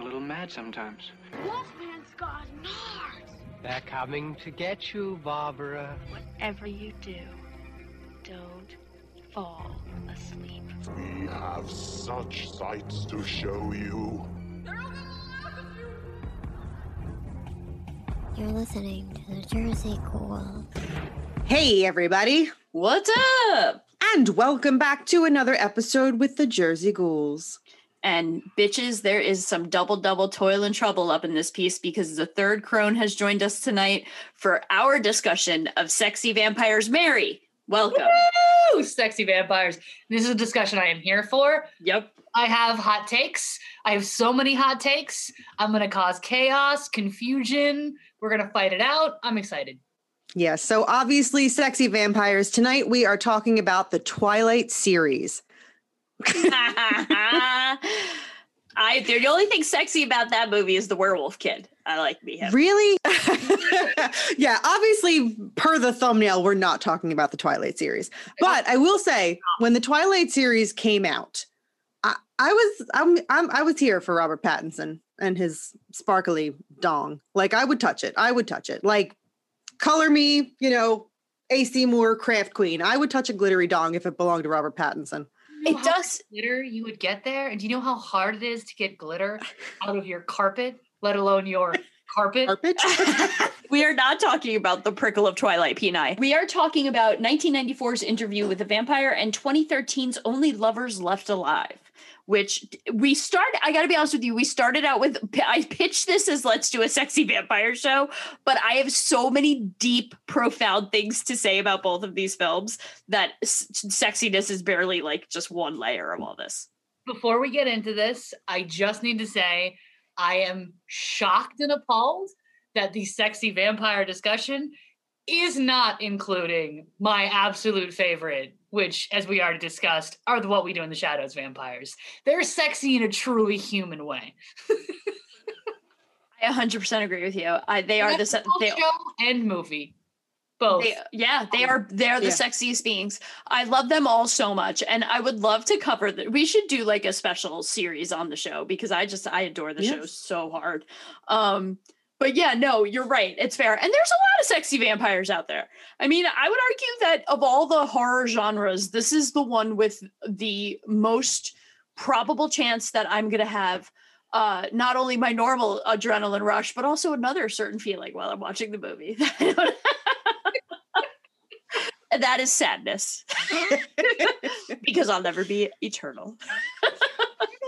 a little mad sometimes. Wolfman's got nards. They're coming to get you, Barbara. Whatever you do, don't fall asleep. We have such sights to show you. You're listening to the Jersey Ghouls. Hey, everybody, What's up? and welcome back to another episode with the Jersey Ghouls. And bitches, there is some double double toil and trouble up in this piece because the third crone has joined us tonight for our discussion of sexy vampires. Mary, welcome. Woo! Sexy vampires. This is a discussion I am here for. Yep. I have hot takes. I have so many hot takes. I'm going to cause chaos, confusion. We're going to fight it out. I'm excited. Yes, so obviously, sexy vampires. Tonight we are talking about the Twilight series. I the only thing sexy about that movie is the werewolf kid. I like me him. Really? yeah, obviously, per the thumbnail, we're not talking about the Twilight series. But I will say, when the Twilight series came out, I, I was I'm, I'm I was here for Robert Pattinson and his sparkly dong. Like I would touch it. I would touch it. Like color me, you know, AC Moore craft queen. I would touch a glittery dong if it belonged to Robert Pattinson. You know It how does. glitter you would get there, and do you know how hard it is to get glitter out of your carpet, let alone your carpet? Carpet? we are not talking about the prickle of Twilight Peni. We are talking about 1994's interview with a vampire and 2013's Only Lovers Left Alive, which we started. I got to be honest with you. We started out with, I pitched this as let's do a sexy vampire show, but I have so many deep, profound things to say about both of these films that s- sexiness is barely like just one layer of all this. Before we get into this, I just need to say I am shocked and appalled that the sexy vampire discussion is not including my absolute favorite, which, as we already discussed, are the What We Do in the Shadows vampires. They're sexy in a truly human way. I 100% agree with you. I, they are the That's se- both they, show and movie. Both. They, yeah, they are they're the Yeah. sexiest beings. I love them all so much, and I would love to cover that. We should do like a special series on the show because I just I adore the show so hard. Um, but yeah, no, you're right. It's fair, and there's a lot of sexy vampires out there. I mean, I would argue that of all the horror genres, this is the one with the most probable chance that I'm gonna have. Uh, not only my normal adrenaline rush, but also another certain feeling while I'm watching the movie. That is sadness because I'll never be eternal.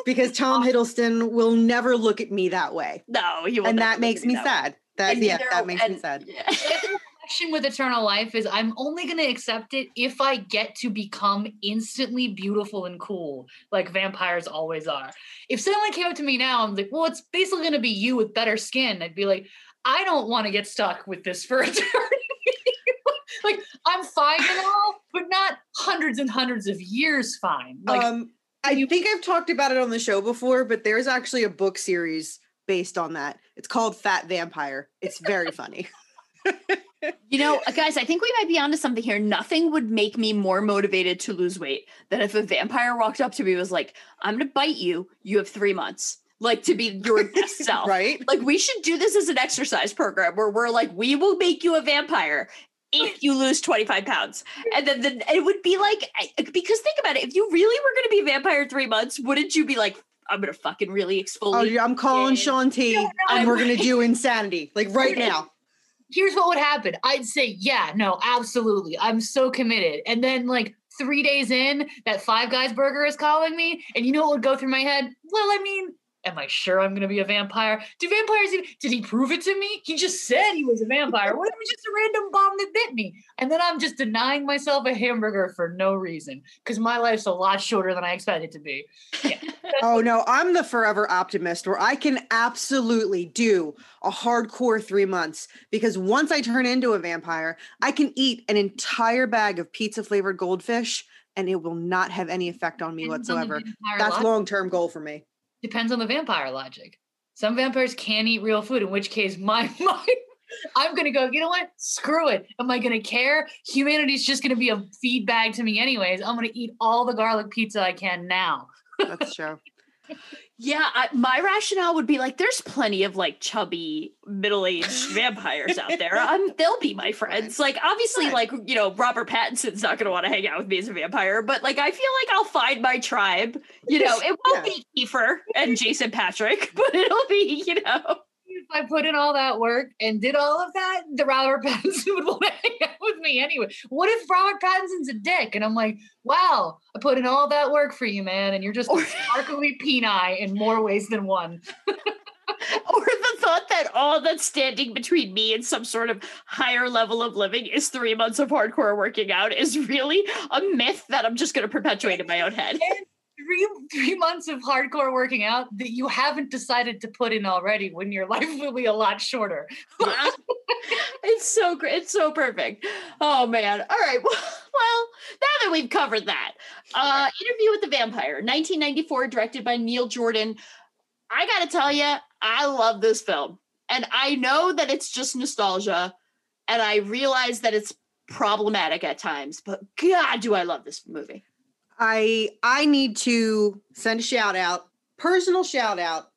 because Tom Hiddleston will never look at me that way. No, you will And that makes me that sad. That And yeah, neither- that makes me sad. yeah. the question with eternal life is I'm only going to accept it if I get to become instantly beautiful and cool, like vampires always are. If someone came up to me now, I'm like, well, it's basically going to be you with better skin. I'd be like, I don't want to get stuck with this for eternity. like, I'm fine and all, but not hundreds and hundreds of years fine. Like, um, I think I've talked about it on the show before, but there's actually a book series based on that. It's called Fat Vampire. It's very funny. You know, uh, guys, I think we might be onto something here. Nothing would make me more motivated to lose weight than if a vampire walked up to me and was like, I'm gonna bite you. You have three months. Like to be your best self. right? Like we should do this as an exercise program where we're like, we will make you a vampire if you lose 25 pounds. And then, then it would be like because think about it, if you really were gonna be a vampire three months, wouldn't you be like, I'm gonna fucking really Oh, yeah, I'm calling. Shaun T, No, no, and we're gonna do insanity like right now. here's what would happen. I'd say, yeah, no, absolutely. I'm so committed. And then like three days in, that Five Guys burger is calling me. And you know what would go through my head? Well, I mean, Am I sure I'm gonna be a vampire? Do vampires even did he prove it to me? He just said he was a vampire. What if it was just a random bomb that bit me? And then I'm just denying myself a hamburger for no reason. Because my life's a lot shorter than I expected it to be. Yeah. Oh no, I'm the forever optimist where I can absolutely do a hardcore three months because once I turn into a vampire, I can eat an entire bag of pizza flavored goldfish and it will not have any effect on me on whatsoever. That's long term goal for me. Depends on the vampire logic. Some vampires can eat real food, in which case my my I'm gonna go, you know what? Screw it. Am I gonna care? Humanity's just gonna be a feed bag to me anyways. I'm gonna eat all the garlic pizza I can now. That's true. Yeah, I, my rationale would be like, there's plenty of like chubby middle-aged vampires out there. Um, they'll be my friends. Like, obviously, like you know, Robert Pattinson's not going to want to hang out with me as a vampire, but like, I feel like I'll find my tribe. You know, it won't be Kiefer and Jason Patric, but it'll be you know. I put in all that work and did all of that, the Robert Pattinson would want to hang out with me anyway. What if Robert Pattinson's a dick? And I'm like, wow, I put in all that work for you, man, and you're just Or- sparkly peni in more ways than one. Or the thought that all that's standing between me and some sort of higher level of living is three months of hardcore working out is really a myth that I'm just going to perpetuate in my own head. Three three months of hardcore working out that you haven't decided to put in already when your life will be a lot shorter. it's so great. It's so perfect. Oh man. All right. Well, now that we've covered that, uh, Interview with the Vampire, 1994, directed by Neil Jordan. I gotta tell you, I love this film, and I know that it's just nostalgia, and I realize that it's problematic at times. But God, do I love this movie? I I need to send a shout out, personal shout out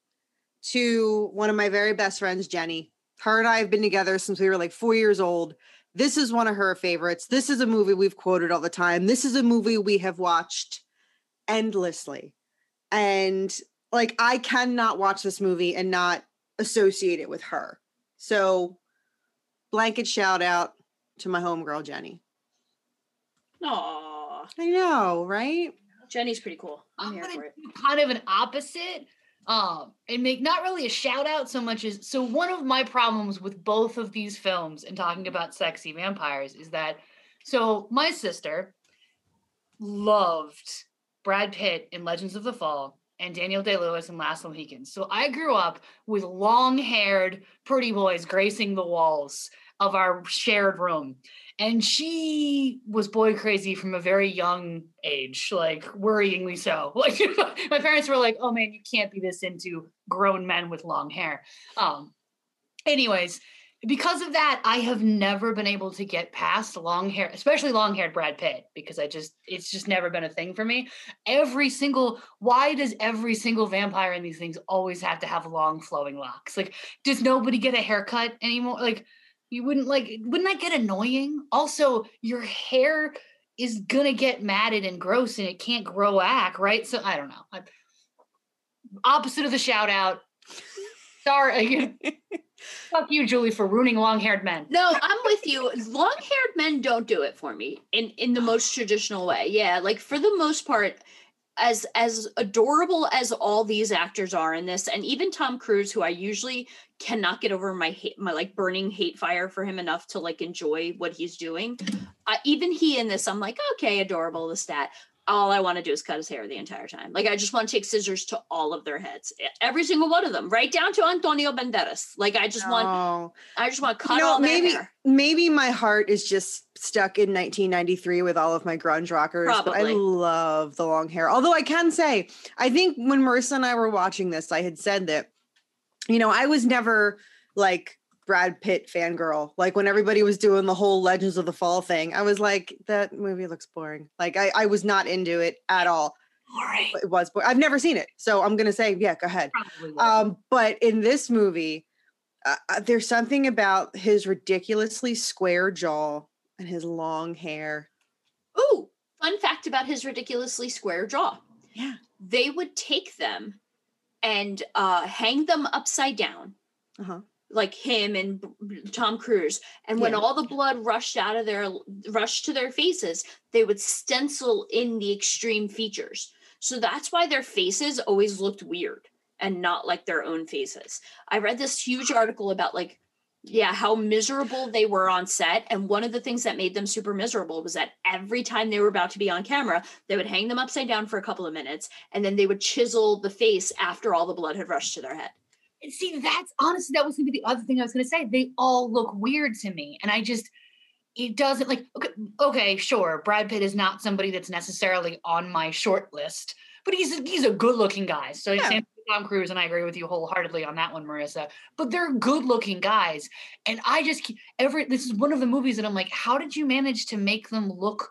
to one of my very best friends, Jenny. Her and I have been together since we were like four years old. This is one of her favorites. This is a movie we've quoted all the time. This is a movie we have watched endlessly. And like I cannot watch this movie and not associate it with her. So blanket shout out to my homegirl Jenny. Aw, I know, right? Jenny's pretty cool. I'm, I'm here gonna for it. do kind of an opposite. Um, and make not really a shout out so much as so one of my problems with both of these films and talking about sexy vampires is that so my sister loved Brad Pitt in Legends of the Fall and Daniel Day Lewis in Last Mohicans. So I grew up with long haired pretty boys gracing the walls of our shared room. And she was boy crazy from a very young age, like worryingly so. Like my parents were like, "Oh man, you can't be this into grown men with long hair." Um anyways, because of that, I have never been able to get past long hair, especially long-haired Brad Pitt, because I just it's just never been a thing for me. Every single why does every single vampire in these things always have to have long flowing locks? Like, does nobody get a haircut anymore? Like, you wouldn't like wouldn't that get annoying? Also, your hair is gonna get matted and gross and it can't grow back, right? So I don't know. I, opposite of the shout out. Sorry. Fuck you, Julie, for ruining long-haired men. No, I'm with you. Long-haired men don't do it for me in in the most traditional way. Yeah, like for the most part, as as adorable as all these actors are in this, and even Tom Cruise, who I usually cannot get over my hate, my like burning hate fire for him enough to like enjoy what he's doing. Uh, even he in this, I'm like, okay, adorable, Lestat. All I want to do is cut his hair the entire time. Like I just want to take scissors to all of their heads, every single one of them, right down to Antonio Banderas. Like I just want, Oh. I just want to cut you know, all their maybe hair. maybe my heart is just stuck in 1993 with all of my grunge rockers. But I love the long hair. Although I can say, I think when Marissa and I were watching this, I had said that, you know, I was never like Brad Pitt fangirl. Like when everybody was doing the whole Legends of the Fall thing, I was like, that movie looks boring. Like I, I was not into it at all. Boring. It was. Bo- I've never seen it, so I'm gonna say, yeah, go ahead. Um, but in this movie, uh, uh, there's something about his ridiculously square jaw and his long hair. Oh, fun fact about his ridiculously square jaw. Yeah. They would take them and uh, hang them upside down, Uh-huh. Like him and Tom Cruise. And when Yeah. all the blood rushed out of their rushed to their faces, they would stencil in the extreme features. So that's why their faces always looked weird. and not like their own faces. I read this huge article about like yeah, how miserable they were on set. And one of the things that made them super miserable was that every time they were about to be on camera, they would hang them upside down for a couple of minutes and then they would chisel the face after all the blood had rushed to their head. See, that's honestly, that was gonna be the other thing I was gonna say. They all look weird to me. And I just, it doesn't like, okay, okay, sure. Brad Pitt is not somebody that's necessarily on my short list, but he's a, he's a good looking guy. So Yeah. Tom Cruise, and I agree with you wholeheartedly on that one, Marissa. But they're good looking guys. And I just every this is one of the movies that I'm like, how did you manage to make them look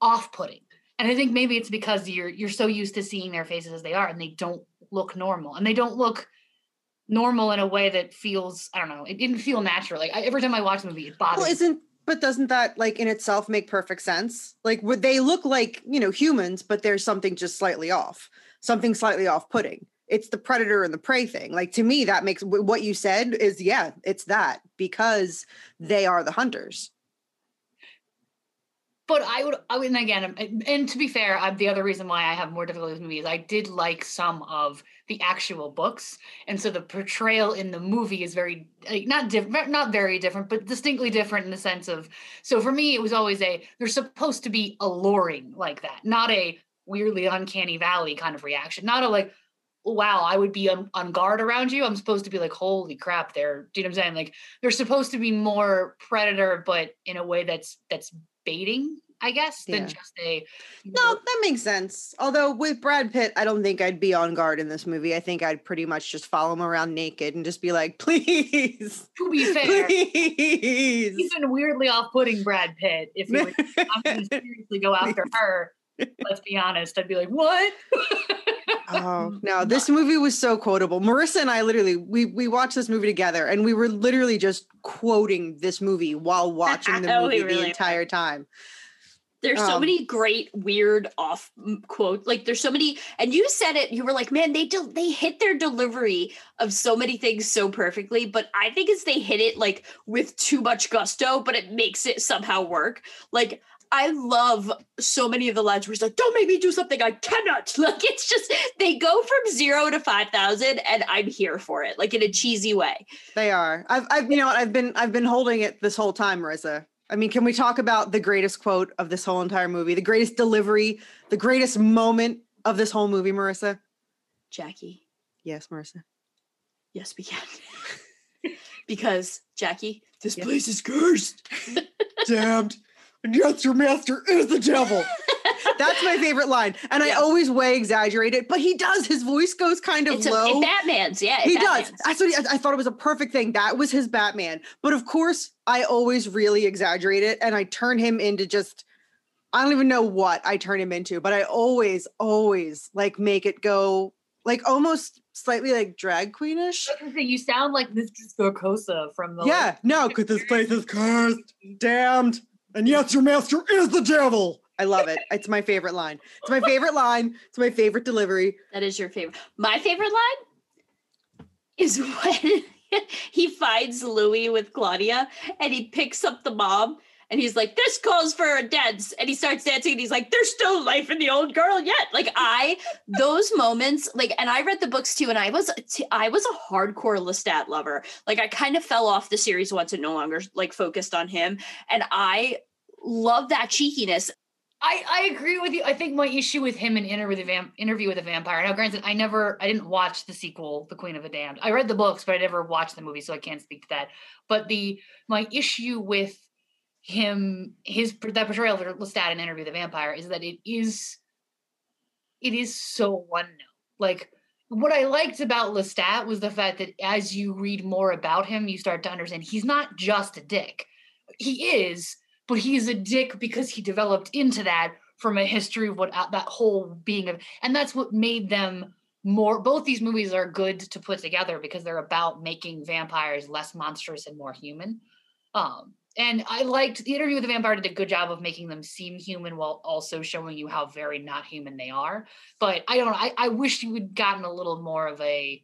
off putting? And I think maybe it's because you're you're so used to seeing their faces as they are, and they don't look normal, and they don't look normal in a way that feels I don't know. It didn't feel natural. Like I, every time I watch the movie, it bothers. Well, isn't but doesn't that like in itself make perfect sense? Like would they look like, you know, humans, but there's something just slightly off. Something slightly off-putting. It's the predator and the prey thing. Like to me that makes what you said is yeah, it's that because they are the hunters. But I would, I would, and again, um, and to be fair, I, the other reason why I have more difficulty with movies, I did like some of the actual books, and so the portrayal in the movie is very like, not different, not very different, but distinctly different in the sense of. So for me, it was always a they're supposed to be alluring like that, not a weirdly uncanny valley kind of reaction, not a like. Wow, I would be on, on guard around you. I'm supposed to be like, holy crap, they're, do you know what I'm saying? Like, they're supposed to be more predator, but in a way that's that's baiting, I guess, than Yeah. just a No, that makes sense. Although with Brad Pitt, I don't think I'd be on guard in this movie. I think I'd pretty much just follow him around naked and just be like, please, to be fair, please. even weirdly off-putting Brad Pitt. If he would I'm gonna seriously go after her, let's be honest, I'd be like, what? Oh no, this movie was so quotable. Marissa and I literally we we watched this movie together and we were literally just quoting this movie while watching the Oh, movie the really were. entire time. There's so Um, many great weird off m- quote. Like there's so many, and you said it. You were like, man, they del- they hit their delivery of so many things so perfectly. But I think it's they hit it like with too much gusto, but it makes it somehow work. Like I love so many of the lines where he's like, "Don't make me do something I cannot." Like it's just they go from zero to five thousand, and I'm here for it, like in a cheesy way. They are. I've I've you know what I've been I've been holding it this whole time, Marissa. I mean, can we talk about the greatest quote of this whole entire movie, the greatest delivery, the greatest moment of this whole movie, Marissa? Jacki, Yes, Marissa. yes, we can. because Jacki, this place is cursed. Damned. And yet your master is the devil. That's my favorite line. And I always way exaggerate it, but he does. His voice goes kind of It's a, low. it Batman's, yeah. it he does. That's what he, I, I thought it was a perfect thing. That was his Batman. But of course, I always really exaggerate it and I turn him into just I don't even know what I turn him into, but I always, always like make it go like almost slightly like drag queenish. I say, you sound like Mr. Scarcosa from the Yeah, no, because this place is cursed, damned, and yes, your master is the devil. I love it. It's my favorite line. It's my favorite line. It's my favorite delivery. That is your favorite. My favorite line is when he finds Louis with Claudia and he picks up the mom and he's like, This calls for a dance. And he starts dancing and he's like, There's still life in the old girl yet. Like I those moments, like, and I read the books too, and I was I was a hardcore Lestat lover. Like I kind of fell off the series once and no longer like focused on him. And I love that cheekiness. I, I agree with you. I think my issue with him in Interview with a Vamp- Interview with a Vampire. Now, granted, I never, I didn't watch the sequel, The Queen of the Damned. I read the books, but I never watched the movie, so I can't speak to that. But the my issue with him, his that portrayal of Lestat in Interview the Vampire is that it is, it is so one note. Like what I liked about Lestat was the fact that as you read more about him, you start to understand he's not just a dick. He is, but he's a dick because he developed into that from a history of what uh, that whole being of, and that's what made them more. Both these movies are good to put together because they're about making vampires less monstrous and more human. Um, and I liked the interview with the vampire did a good job of making them seem human while also showing you how very not human they are. But I don't know. I, I wish you had gotten a little more of a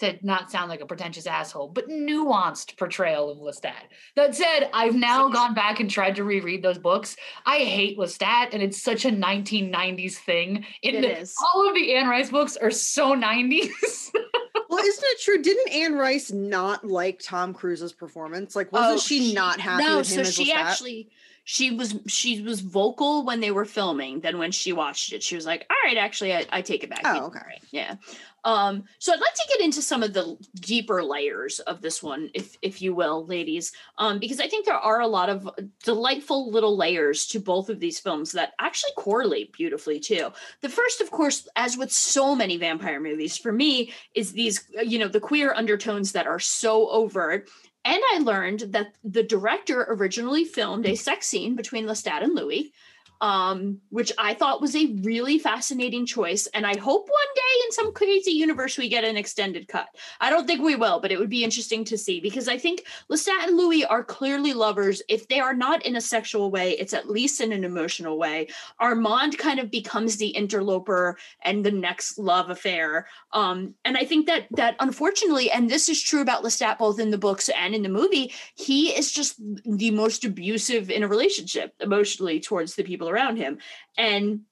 to not sound like a pretentious asshole, but nuanced portrayal of Lestat. That said, I've now gone back and tried to reread those books. I hate Lestat, and it's such a 1990s thing. In It the- is. All of the Anne Rice books are so 90s. Well, isn't it true? Didn't Anne Rice not like Tom Cruise's performance? Like, wasn't Oh, she, not happy no, with him so as she Lestat? actually she was she was vocal when they were filming. Then when she watched it, she was like, "All right, actually, I, I take it back." Oh, okay. yeah. Um, so I'd like to get into some of the deeper layers of this one, if if you will, ladies, um, because I think there are a lot of delightful little layers to both of these films that actually correlate beautifully too. The first, of course, as with so many vampire movies, for me, is these you know the queer undertones that are so overt. And I learned that the director originally filmed a sex scene between Lestat and Louis, um, which I thought was a really fascinating choice. And I hope one day in some crazy universe we get an extended cut. I don't think we will, but it would be interesting to see because I think Lestat and Louis are clearly lovers. If they are not in a sexual way, it's at least in an emotional way. Armand kind of becomes the interloper and the next love affair. Um, and I think that that unfortunately, and this is true about Lestat both in the books and in the movie, he is just the most abusive in a relationship emotionally towards the people around him. And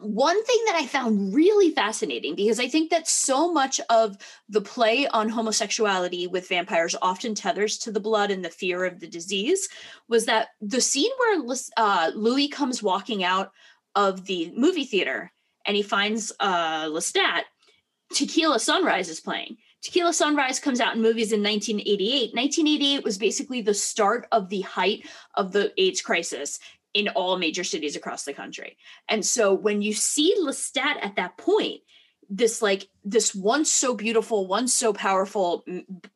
one thing that I found really fascinating because I think that so much of the play on homosexuality with vampires often tethers to the blood and the fear of the disease was that the scene where uh, Louis comes walking out of the movie theater and he finds uh, Lestat, Tequila Sunrise is playing. Tequila Sunrise comes out in movies in 1988. 1988 was basically the start of the height of the AIDS crisis in all major cities across the country. And so when you see Lestat at that point, this like this once so beautiful, once so powerful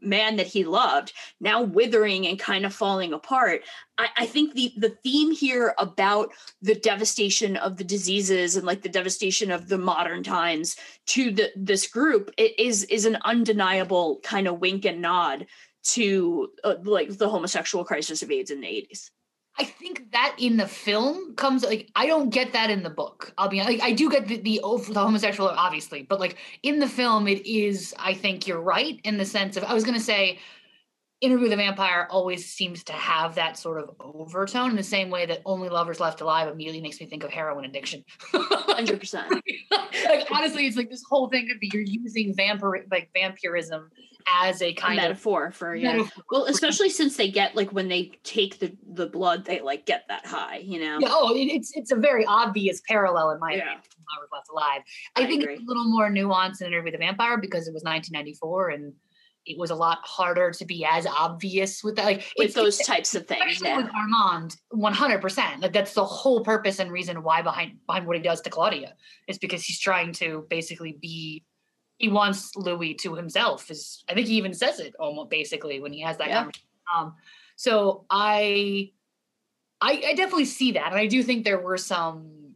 man that he loved, now withering and kind of falling apart. I, I think the the theme here about the devastation of the diseases and like the devastation of the modern times to the this group is is an undeniable kind of wink and nod to uh, like the homosexual crisis of AIDS in the 80s. I think that in the film comes like I don't get that in the book. I'll be like I do get the the, the homosexual obviously, but like in the film it is I think you're right in the sense of I was going to say Interview with a Vampire always seems to have that sort of overtone in the same way that Only Lovers Left Alive immediately makes me think of heroin addiction. 100%. like honestly it's like this whole thing could be you're using vampire like vampirism as a a kind of metaphor for yeah. metaphor Well, especially since they get like when they take the the blood, they like get that high, you know. Yeah, oh, it, it's it's a very obvious parallel in my Yeah. opinion. Lovers Left Alive. I, I think agree. it's a little more nuanced in Interview with the Vampire because it was 1994 and it was a lot harder to be as obvious with that. Like With those types of things. especially Yeah. with Armand, 100. percent Like that's the whole purpose and reason why behind behind what he does to Claudia is because he's trying to basically be. He wants Louis to himself. Is I think he even says it almost basically when he has that Yeah. conversation. Um, so I, I, I definitely see that, and I do think there were some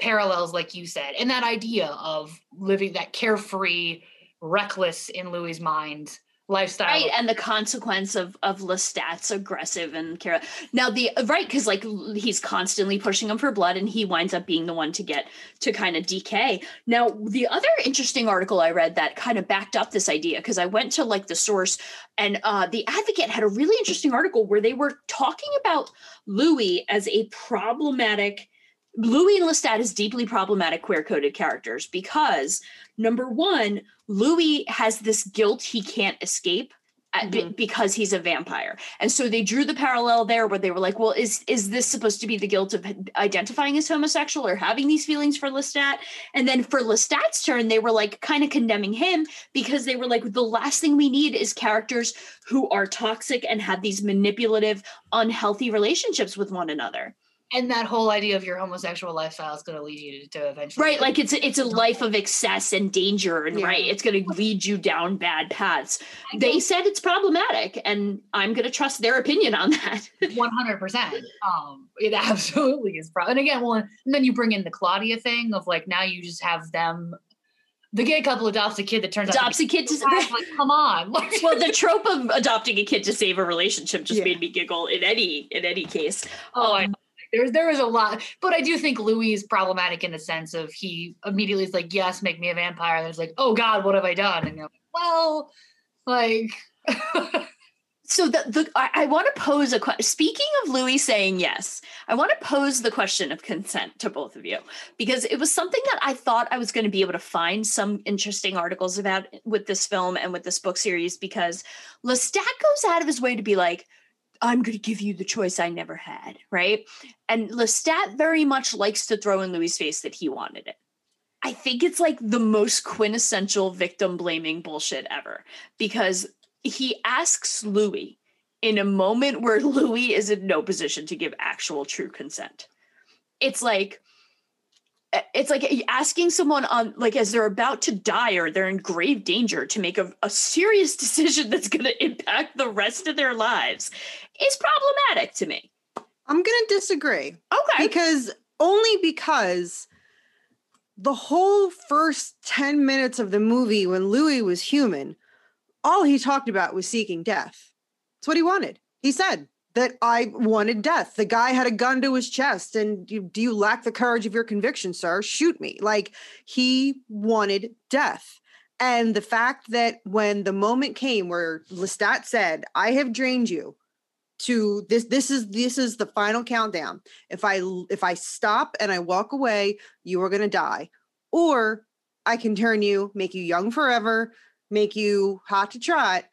parallels, like you said, and that idea of living that carefree, reckless in Louis's mind lifestyle. Right, and the consequence of of Lestat's aggressive and care. Now the right because like he's constantly pushing him for blood, and he winds up being the one to get to kind of decay. Now the other interesting article I read that kind of backed up this idea because I went to like the source, and uh, the Advocate had a really interesting article where they were talking about Louis as a problematic. Louis and Lestat is deeply problematic queer coded characters because number one, Louis has this guilt he can't escape uh, be- because he's a vampire. And so they drew the parallel there where they were like, well, is is this supposed to be the guilt of identifying as homosexual or having these feelings for Lestat? And then for Lestat's turn, they were like kind of condemning him because they were like, the last thing we need is characters who are toxic and have these manipulative, unhealthy relationships with one another. And that whole idea of your homosexual lifestyle is going to lead you to, eventually Right, like it's a, it's a life of excess and danger, and Yeah. right, it's going to lead you down bad paths. They said it's problematic, and I'm going to trust their opinion on that. One hundred percent. Um, it absolutely is. Pro- and again, well, and then you bring in the Claudia thing of like now you just have them. The gay couple adopts a kid that turns out Adopts to a kid to like, come on. Well, the trope of adopting a kid to save a relationship just Yeah. made me giggle in any in any case. oh, I, Um, There's there is a lot, but I do think Louis is problematic in the sense of he immediately is like, "Yes, make me a vampire." And it's like, "Oh God, what have I done?" And you're like, "Well, like." so the, the I, I want to pose a question. Speaking of Louis saying yes, I want to pose the question of consent to both of you because it was something that I thought I was going to be able to find some interesting articles about with this film and with this book series because Lestat goes out of his way to be like, I'm going to give you the choice I never had, right? And Lestat very much likes to throw in Louis' face that he wanted it. I think it's like the most quintessential victim blaming bullshit ever because he asks Louis in a moment where Louis is in no position to give actual true consent. It's like it's like asking someone on like as they're about to die or they're in grave danger to make a, a serious decision that's going to impact the rest of their lives is problematic to me. I'm going to disagree. Okay. Because only because the whole first 10 minutes of the movie when Louis was human all he talked about was seeking death. it's what he wanted. He said that I wanted death. The guy had a gun to his chest, and you, do you lack the courage of your conviction, sir? Shoot me. Like he wanted death. And the fact that when the moment came where Lestat said, I have drained you to this this is this is the final countdown if i if i stop and i walk away you are going to die or i can turn you make you young forever make you hot to trot,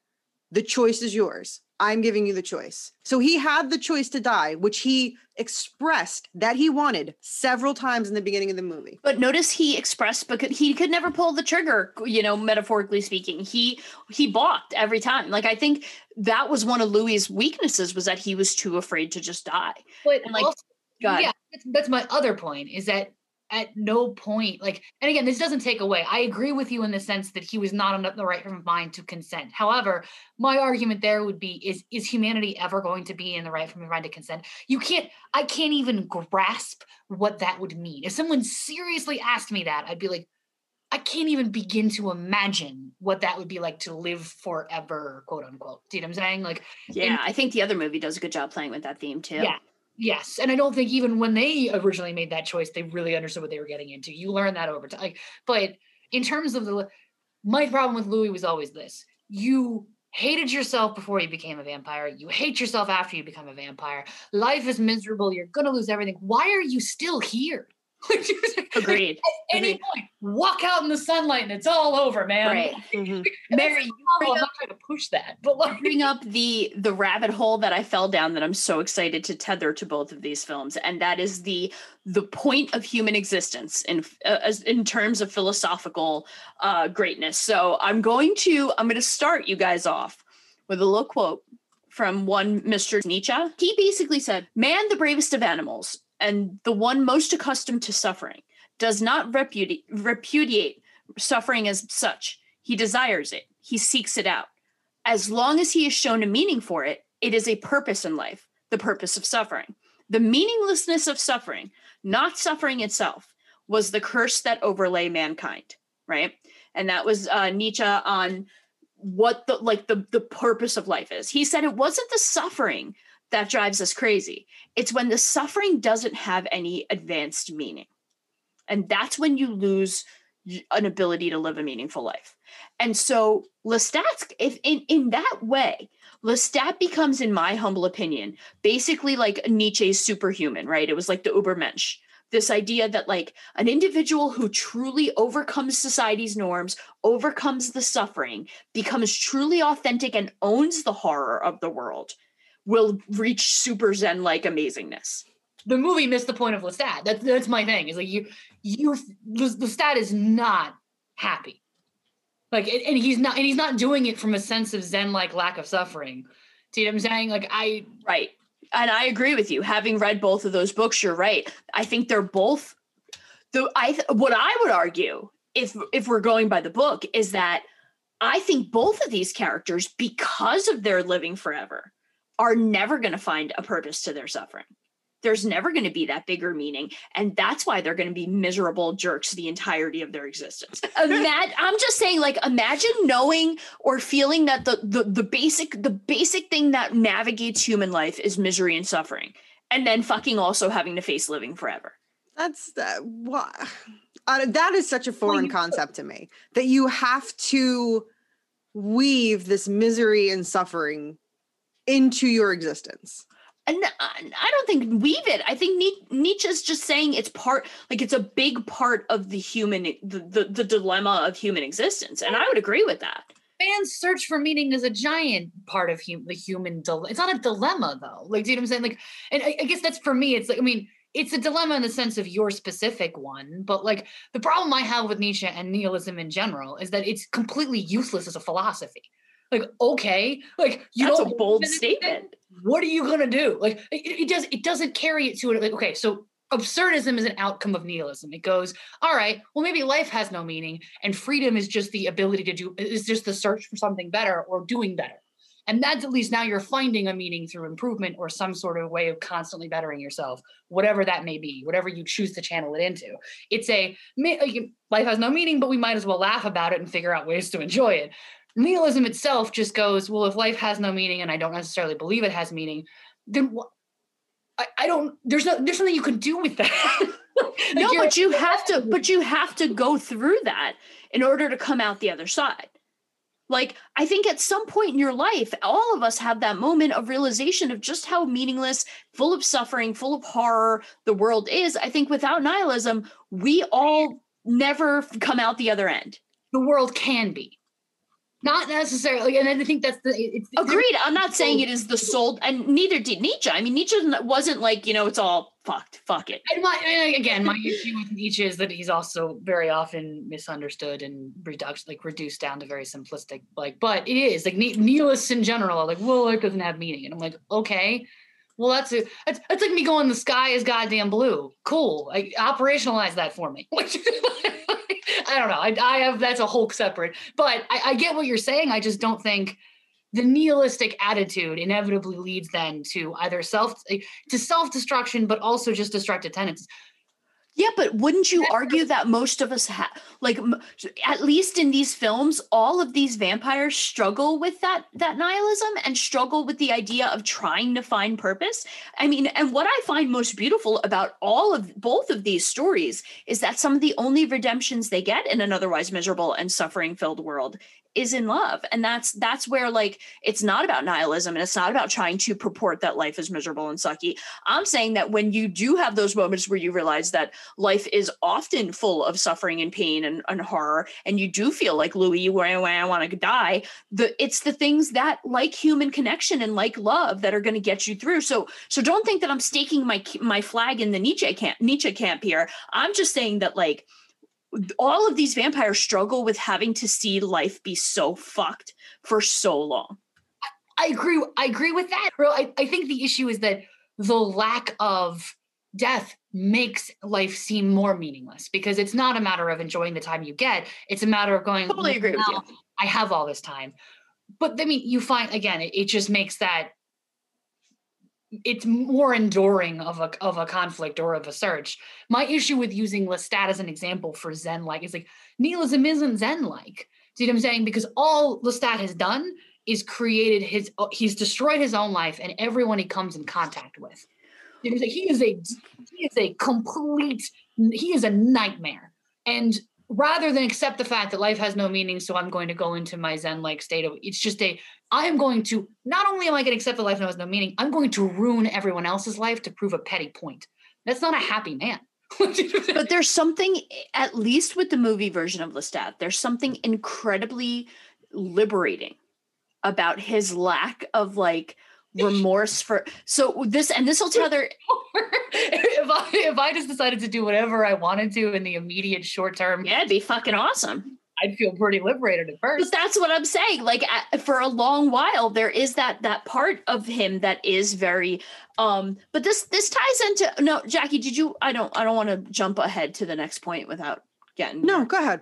the choice is yours. I'm giving you the choice. So he had the choice to die, which he expressed that he wanted several times in the beginning of the movie. But notice he expressed because he could never pull the trigger, you know, metaphorically speaking. He he balked every time. Like I think that was one of Louis's weaknesses was that he was too afraid to just die. But and like also, yeah, that's, that's my other point is that at no point like and again this doesn't take away. I agree with you in the sense that he was not in the right frame of mind to consent. However my argument there would be is is humanity ever going to be in the right frame of mind to consent? You can't i can't even grasp what that would mean. If someone seriously asked me that i'd be like i can't even begin to imagine what that would be like to live forever quote unquote. Do you know what i'm saying? Like yeah and, i think the other movie does a good job playing with that theme too. Yeah Yes, and I don't think even when they originally made that choice, they really understood what they were getting into. You learn that over time. But in terms of the, my problem with Louis was always this: you hated yourself before you became a vampire. You hate yourself after you become a vampire. Life is miserable. You're gonna lose everything. Why are you still here? Agreed. At any Agreed. point, walk out in the sunlight and it's all over, man. Right. Mhm. Mary, you bring I'm up, not trying to push that, but like, bring up the the rabbit hole that I fell down that I'm so excited to tether to both of these films, and that is the the point of human existence in uh, as in terms of philosophical uh, greatness. So I'm going to I'm going to start you guys off with a little quote from one Mr. Nietzsche. He basically said, "Man, the bravest of animals." And the one most accustomed to suffering does not repudi- repudiate suffering as such. He desires it, he seeks it out. As long as he is shown a meaning for it, it is a purpose in life, the purpose of suffering. The meaninglessness of suffering, not suffering itself, was the curse that overlay mankind, right? And that was uh, Nietzsche on what the like the the purpose of life is. He said it wasn't the suffering that drives us crazy. It's when the suffering doesn't have any advanced meaning. And that's when you lose an ability to live a meaningful life. And so Lestat, if in, in that way, Lestat becomes, in my humble opinion, basically like Nietzsche's superhuman, right? It was like the Ubermensch. This idea that, like, an individual who truly overcomes society's norms, overcomes the suffering, becomes truly authentic, and owns the horror of the world will reach super zen like amazingness. The movie missed the point of Lestat. That's that's my thing. Is like you you Lestat is not happy. Like and he's not and he's not doing it from a sense of zen like lack of suffering. See what I'm saying? Like I right. And I agree with you. Having read both of those books, you're right. I think they're both the I what I would argue if if we're going by the book is that I think both of these characters because of their living forever are never going to find a purpose to their suffering. There's never going to be that bigger meaning. And that's why they're going to be miserable jerks the entirety of their existence. Imagine, I'm just saying, like, imagine knowing or feeling that the, the the basic the basic thing that navigates human life is misery and suffering. and then fucking also having to face living forever. That's uh, what. Uh, that is such a foreign concept to me that you have to weave this misery and suffering into your existence. And I uh, I don't think weave it. I think Ni- Nietzsche's just saying it's part, like it's a big part of the human, the, the, the dilemma of human existence. And I would agree with that. Man's search for meaning is a giant part of hum- the human. dilemma. it's not a dilemma though. Like, do you know what I'm saying? Like, and I, I guess that's for me. It's like, I mean, it's a dilemma in the sense of your specific one, but like the problem I have with Nietzsche and nihilism in general is that it's completely useless as a philosophy. Like, okay, like you That's a don't bold believe in statement. What are you gonna do? Like, it, it does. It doesn't carry it to it. Like, okay, so absurdism is an outcome of nihilism. It goes, all right, well, maybe life has no meaning, and freedom is just the ability to do. Is just the search for something better or doing better. And that's at least now you're finding a meaning through improvement or some sort of way of constantly bettering yourself, whatever that may be, whatever you choose to channel it into. It's a life has no meaning, but we might as well laugh about it and figure out ways to enjoy it. Nihilism itself just goes, well, if life has no meaning and I don't necessarily believe it has meaning, then what? I, I don't. There's no. There's nothing you can do with that. Like, no, but you have to, but you have to go through that in order to come out the other side. Like, I think at some point in your life, all of us have that moment of realization of just how meaningless, full of suffering, full of horror the world is. I think without nihilism, we all never come out the other end. the world can be. Not necessarily, and I think that's the it's Agreed. I'm not saying it is the soul, and neither did Nietzsche. I mean, Nietzsche wasn't like, you know, it's all fucked, fuck it. And my and again, my issue with Nietzsche is that he's also very often misunderstood and reduced, like reduced down to very simplistic. Like, but it is like nihilists in general are like, well, it doesn't have meaning, and I'm like, okay, well, that's it. That's, that's like me going, the sky is goddamn blue. Cool, like operationalize that for me. Which, I don't know. I, I have that's a whole separate, but I, I get what you're saying. I just don't think the nihilistic attitude inevitably leads then to either self to self destruction, but also just destructive tendencies. Yeah, but wouldn't you argue that most of us have, like, at least in these films, all of these vampires struggle with that that nihilism and struggle with the idea of trying to find purpose. I mean, and what I find most beautiful about all of both of these stories is that some of the only redemptions they get in an otherwise miserable and suffering filled world is in love. And that's that's where like it's not about nihilism and it's not about trying to purport that life is miserable and sucky. I'm saying that when you do have those moments where you realize that life is often full of suffering and pain and, and horror and you do feel like louis where i want to die the it's the things that like human connection and like love that are going to get you through. So so don't think that i'm staking my my flag in the nietzsche camp nietzsche camp here. I'm just saying that like all of these vampires struggle with having to see life be so fucked for so long. I agree. I agree with that. I, I think the issue is that the lack of death makes life seem more meaningless because it's not a matter of enjoying the time you get. It's a matter of going, Totally agree with you. I have all this time. But I mean, you find again, it, it just makes that it's more enduring of a of a conflict or of a search. My issue with using Lestat as an example for Zen like is like nihilism isn't Zen like. See what I'm saying? Because all Lestat has done is created his uh, he's destroyed his own life and everyone he comes in contact with. He is a he is a complete he is a nightmare. And rather than accept the fact that life has no meaning, so I'm going to go into my Zen like state of it's just a I am going to not only am I going to accept that life has no meaning, I'm going to ruin everyone else's life to prove a petty point. That's not a happy man. but there's something, at least with the movie version of Lestat, there's something incredibly liberating about his lack of like remorse for. So this and this will tether. If I if I just decided to do whatever I wanted to in the immediate short term, yeah, it'd be fucking awesome. I'd feel pretty liberated at first. But that's what I'm saying. Like a- for a long while, there is that that part of him that is very. um But this this ties into no, Jacki. Did you? I don't. I don't want to jump ahead to the next point without getting. No, go ahead.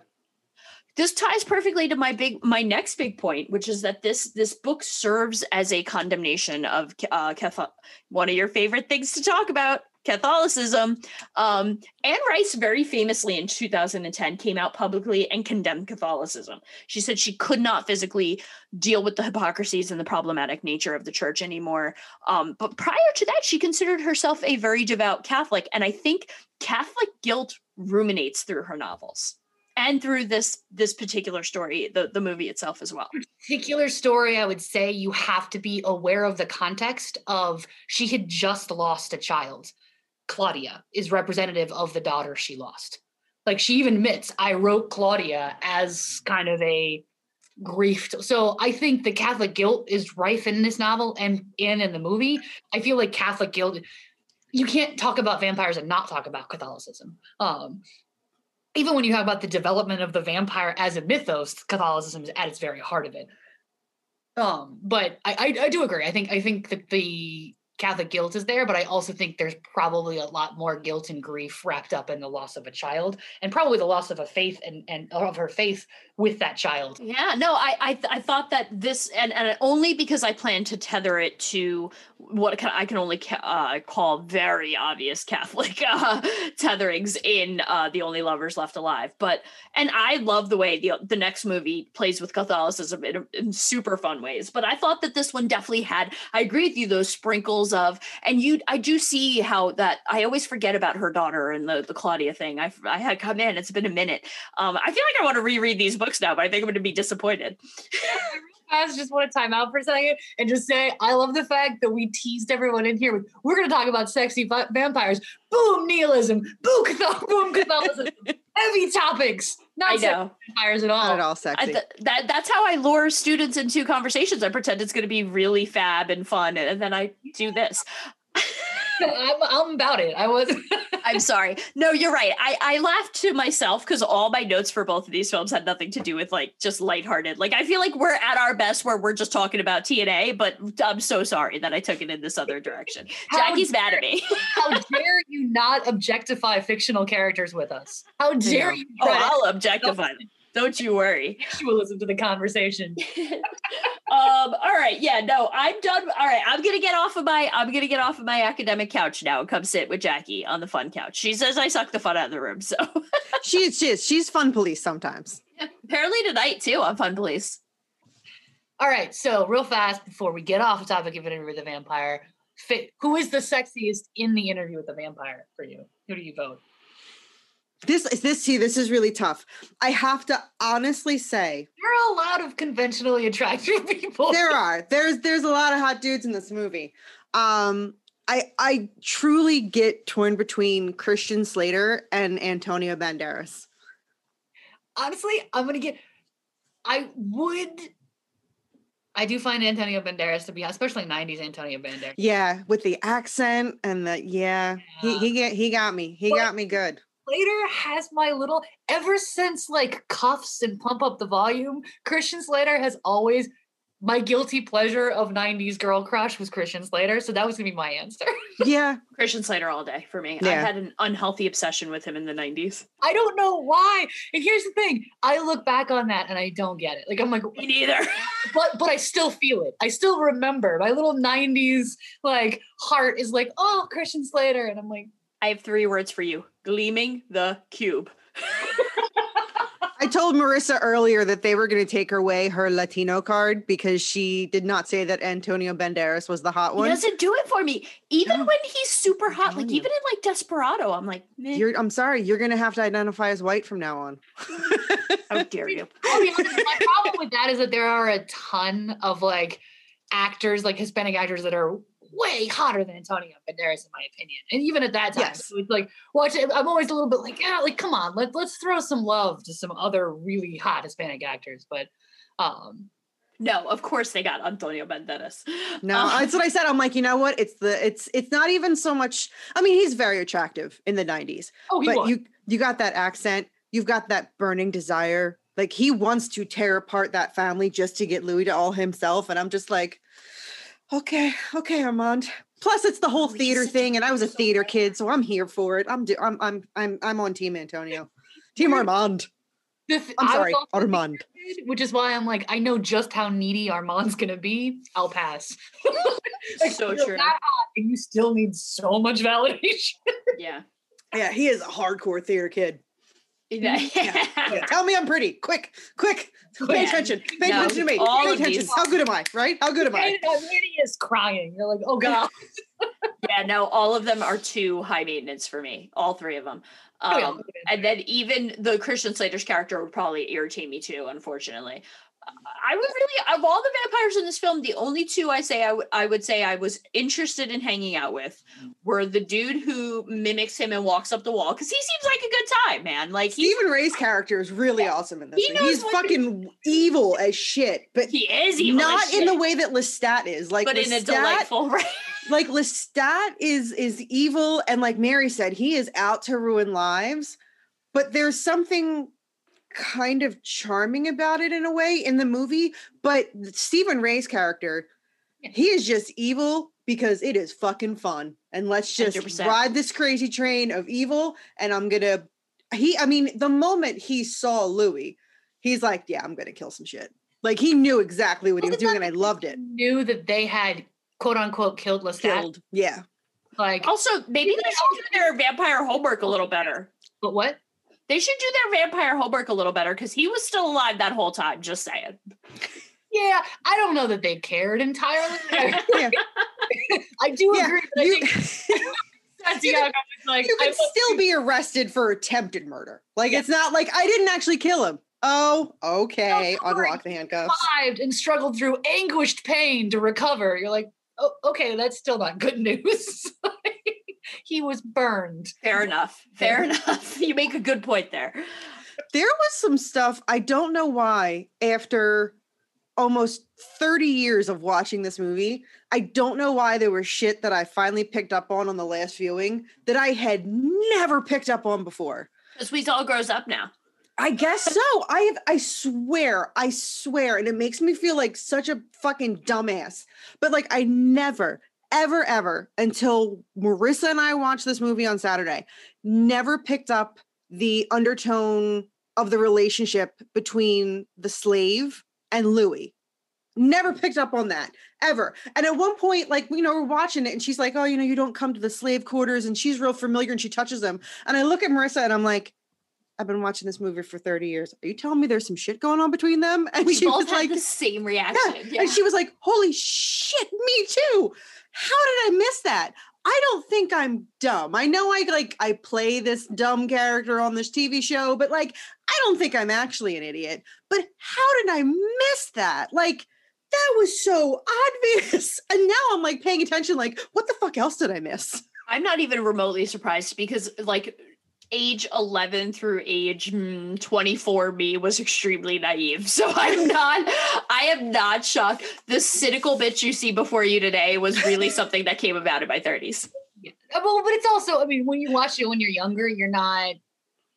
This ties perfectly to my big my next big point, which is that this this book serves as a condemnation of uh, Kefa, one of your favorite things to talk about, Catholicism. Um, Anne Rice very famously in 2010 came out publicly and condemned Catholicism. She said she could not physically deal with the hypocrisies and the problematic nature of the church anymore. Um, but prior to that, she considered herself a very devout Catholic. And I think Catholic guilt ruminates through her novels and through this this particular story, the, the movie itself as well. particular story, I would say you have to be aware of the context of she had just lost a child. Claudia is representative of the daughter she lost. Like she even admits, I wrote Claudia as kind of a grief. So I think the Catholic guilt is rife in this novel and and in the movie. I feel like Catholic guilt. You can't talk about vampires and not talk about Catholicism. Um, even when you talk about the development of the vampire as a mythos, Catholicism is at its very heart of it. Um, but I, I, I do agree. I think I think that the Catholic guilt is there, but I also think there's probably a lot more guilt and grief wrapped up in the loss of a child, and probably the loss of a faith and and of her faith with that child. Yeah, no, I I, th- I thought that this and, and only because I plan to tether it to what can, I can only ca- uh, call very obvious Catholic uh, tetherings in uh, the Only Lovers Left Alive. But and I love the way the the next movie plays with Catholicism in, in super fun ways. But I thought that this one definitely had. I agree with you those sprinkles of and you I do see how that I always forget about her daughter and the the Claudia thing. I I had come in. It's been a minute. Um, I feel like I want to reread these books now, but I think I'm going to be disappointed. I just want to time out for a second and just say I love the fact that we teased everyone in here with we're going to talk about sexy vampires. Boom, nihilism. Boom, Catholic, boom, Catholicism. Heavy topics. Not I know. vampires at all. Not at all I sexy. th- that that's how I lure students into conversations. I pretend it's going to be really fab and fun, and then I do this. I'm, I'm about it. I was. I'm sorry. No, you're right. I, I laughed to myself because all my notes for both of these films had nothing to do with like just lighthearted. Like I feel like we're at our best where we're just talking about TNA, but I'm so sorry that I took it in this other direction. Jacki's mad at me. How dare you not objectify fictional characters with us? How dare know. you Oh, I'll objectify them. Don't you worry. She will listen to the conversation? um all right yeah no i'm done all right i'm gonna get off of my i'm gonna get off of my academic couch now and come sit with jacki on the fun couch she says i suck the fun out of the room so She's she is. She's fun police sometimes. apparently tonight too on fun police All right, so real fast before we get off the topic of interview with the vampire, fi- who is the sexiest in the interview with the vampire for you? Who do you vote? This is this see, this is really tough. I have to honestly say There are a lot of conventionally attractive people. there are. There's there's a lot of hot dudes in this movie. Um I I truly get torn between Christian Slater and Antonio Banderas. Honestly, I'm gonna get. I would. I do find Antonio Banderas to be, especially '90s Antonio Banderas. Yeah, with the accent and the yeah, he he get he got me. He But- got me good. Slater has my little ever since like Kuffs and pump up the volume. Christian Slater has always my guilty pleasure of '90s girl crush was Christian Slater, so that was gonna be my answer. Yeah. christian slater all day for me i had an unhealthy obsession with him in the 90s I don't know why. And here's the thing: I look back on that and I don't get it. Like I'm like, me neither but but I still feel it. I still remember my little '90s like heart is like, oh, Christian Slater, and I'm like, i have three words for you gleaming the cube I told Marissa earlier that they were going to take away her Latino card because she did not say that Antonio Banderas was the hot he one. doesn't do it for me even No, when he's super hot like you. even in like desperado i'm like meh, You're, I'm sorry, you're going to have to identify as white from now on. how dare you I'll be honest, my problem with that is that there are a ton of like actors, like Hispanic actors, that are way hotter than Antonio Banderas, in my opinion. And even at that time, Yes. so it's like watch it. I'm always a little bit like, yeah, like come on, let let's throw some love to some other really hot Hispanic actors. But um, no of course they got antonio banderas No, Uh, that's what I said. I'm like, you know what? It's the it's it's not even so much. I mean, he's very attractive in the 90s, oh, he but was. you you got that accent. You've got that burning desire. Like he wants to tear apart that family just to get Louis to all himself. And I'm just like, okay, okay, Armand. Plus, it's the whole Oh, theater thing, and I was a theater great. kid, so I'm here for it. I'm do- I'm I'm I'm I'm on Team Antonio, Team Armand. The th- I'm sorry, also a theater Armand. kid, which is why I'm like, I know just how needy Armand's gonna be. I'll pass. like, So true. That hot, and you still need so much validation. Yeah. Yeah, he is a hardcore theater kid. Yeah. Yeah, Tell me I'm pretty. Quick, quick. Pay Quick. attention. Pay No, attention to me. all Pay attention. How good am I? Right? How good am I? And is crying. You're like, oh god. yeah, no, all of them are too high maintenance for me. All three of them. Oh, yeah. Um, and then even the Christian Slater's character would probably irritate me too, unfortunately. I would really, of all the vampires in this film, the only two I say I would I would say I was interested in hanging out with were the dude who mimics him and walks up the wall because he seems like a good time, man. Like Stephen Rea's character is really awesome in this. He. He's knows what to fucking evil as shit, but he is not in the way that Lestat is. Like but in a delightful way. like Lestat is is evil, and like Mary said, he is out to ruin lives. But there's something kind of charming about it in a way in the movie. But Stephen Rea's character, he is just evil because it is fucking fun. And let's just 100%. ride this crazy train of evil. And I'm gonna he I mean, the moment he saw Louis, he's like, Yeah, I'm gonna kill some shit. Like he knew exactly what he was doing, and I loved it. Knew that they had quote unquote killed Lestat. Killed. Yeah. Like, Also, maybe they should do their vampire homework a little better. but what? They should do their vampire homework a little better because he was still alive that whole time. Just saying. Yeah, I don't know that they cared entirely. Yeah. I do Yeah, agree. But you- I think Santiago you could- was like, you could love still be arrested for attempted murder. Like it's not like I didn't actually kill him. Oh, okay. don't. Unlock the handcuffs. survived and struggled through anguished pain to recover. You're like, oh, okay, that's still not good news. He was burned. Fair enough. Fair enough. You make a good point there. There was some stuff I don't know why after almost 30 years of watching this movie, I don't know why there was shit that I finally picked up on on the last viewing that I had never picked up on before. Because we all grows up now. I guess so. I have I swear, I swear, and it makes me feel like such a fucking dumbass. But like I never, ever, ever until Marissa and I watched this movie on Saturday, never picked up the undertone of the relationship between the slave and Louis. Never picked up on that ever. And at one point, like, you know, we're watching it and she's like, Oh, you know, you don't come to the slave quarters. And she's real familiar and she touches them. And I look at Marissa and I'm like, I've been watching this movie for 30 years. Are you telling me there's some shit going on between them? And We she both was had like, the same reaction. yeah. Yeah. And she was like, holy shit, me too. How did I miss that? I don't think I'm dumb. I know I like I play this dumb character on this TV show, but like I don't think I'm actually an idiot. But how did I miss that? Like that was so obvious. And now I'm like paying attention, like, what the fuck else did I miss? I'm not even remotely surprised because like age 11 through age mm, 24 me was extremely naive. So I'm not I am not shocked. The cynical bitch you see before you today was really something that came about in my 30s. Uh, Well, but it's also, I mean, when you watch it when you're younger, you're not.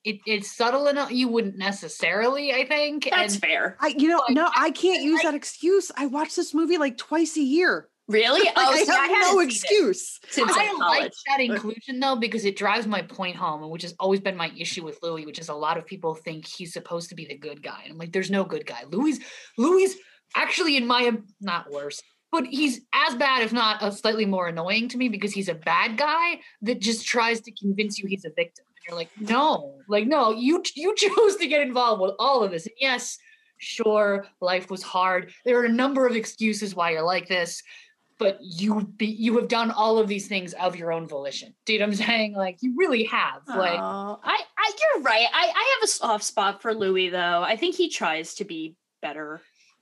It, it's subtle enough. You wouldn't necessarily, I think. That's and fair. I you know, no, I can't use that excuse. I watch this movie like twice a year. Really? Like, oh, I see, have haven't no excuse. I like like that inclusion though because it drives my point home, which has always been my issue with Louis, which is a lot of people think he's supposed to be the good guy, and I'm like, there's no good guy. Louis, Louis, actually, in my not worse, but he's as bad, if not a slightly more annoying to me because he's a bad guy that just tries to convince you he's a victim. And you're like, no, like no, you you chose to get involved with all of this. And yes, sure, life was hard. There are a number of excuses why you're like this but you be you have done all of these things of your own volition. Do you know what I'm saying? Like you really have. Like Oh, I, I, you're right. I, I have a soft spot for Louis, though. I think he tries to be better.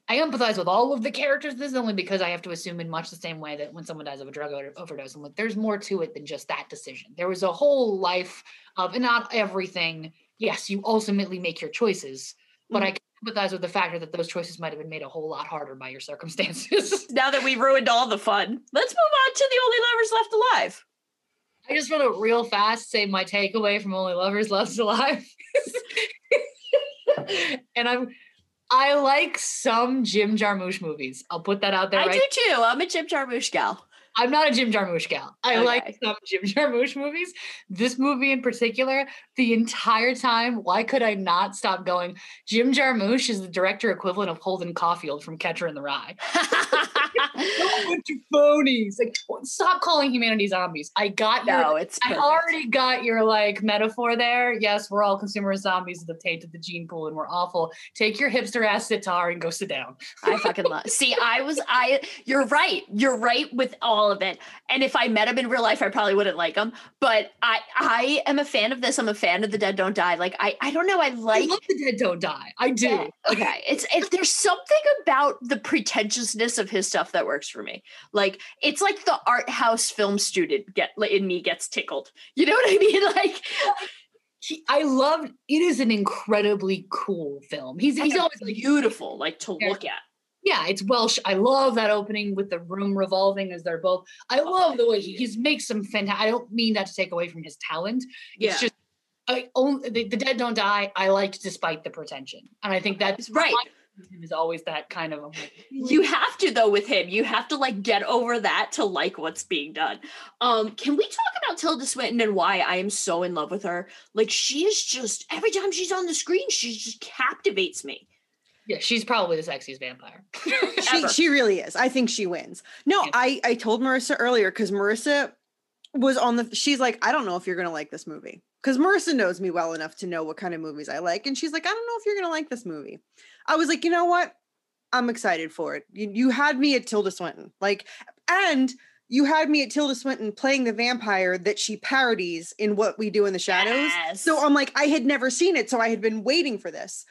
I empathize with all of the characters. This is only because I have to assume in much the same way that when someone dies of a drug overdose, I'm like, there's more to it than just that decision. There was a whole life of, and not everything. Yes, you ultimately make your choices, but mm-hmm. I can empathize with the factor that those choices might have been made a whole lot harder by your circumstances. Now that we ruined all the fun, let's move on to the only lovers left alive. I just want to real fast say my takeaway from Only Lovers Left Alive. and I'm I like some Jim Jarmusch movies. I'll put that out there. I right do too. I'm a Jim Jarmusch gal. I'm not a Jim Jarmusch gal. I like some Jim Jarmusch movies. This movie in particular, the entire time, why could I not stop going? Jim Jarmusch is the director equivalent of Holden Caulfield from Catcher in the Rye. bunch of phonies. Like, stop calling humanity zombies. I got your. No, it's I already got your like metaphor there. Yes, we're all consumer zombies that tainted the gene pool and we're awful. Take your hipster ass sitar and go sit down. I fucking love. See, I was I. You're right. You're right with all of it. And if I met him in real life, I probably wouldn't like him. But I I am a fan of this. I'm a fan of the Dead Don't Die. Like I I don't know. I I like. love the dead don't die. I do. Yeah, okay. It's it's there's something about the pretentiousness of his stuff that works for me. Like it's like the art house film student get in me gets tickled. You know what I mean? Like He, I love. It is an incredibly cool film. He's he's always always beautiful, like to look at. yeah, it's Welsh. I love that opening with the room revolving as they're both. I oh, love the way he he's makes some fantastic. I don't mean that to take away from his talent. Yeah. It's just I only the, the dead don't die. I liked despite the pretension, and I think that's Right. Him is always that kind of. I'm like, You have to though with him. You have to like get over that to like what's being done. Um, can we talk about Tilda Swinton and why I am so in love with her? Like she is just every time she's on the screen, she just captivates me. yeah, she's probably the sexiest vampire. she, she really is. I think she wins. No, Yeah. I I told Marissa earlier because Marissa was on the. She's like, I don't know if you're gonna like this movie because Marissa knows me well enough to know what kind of movies I like, and she's like, I don't know if you're gonna like this movie. I was like, you know what? I'm excited for it. You, you had me at Tilda Swinton, like, and you had me at Tilda Swinton playing the vampire that she parodies in What We Do in the Shadows. So I'm like, I had never seen it, so I had been waiting for this.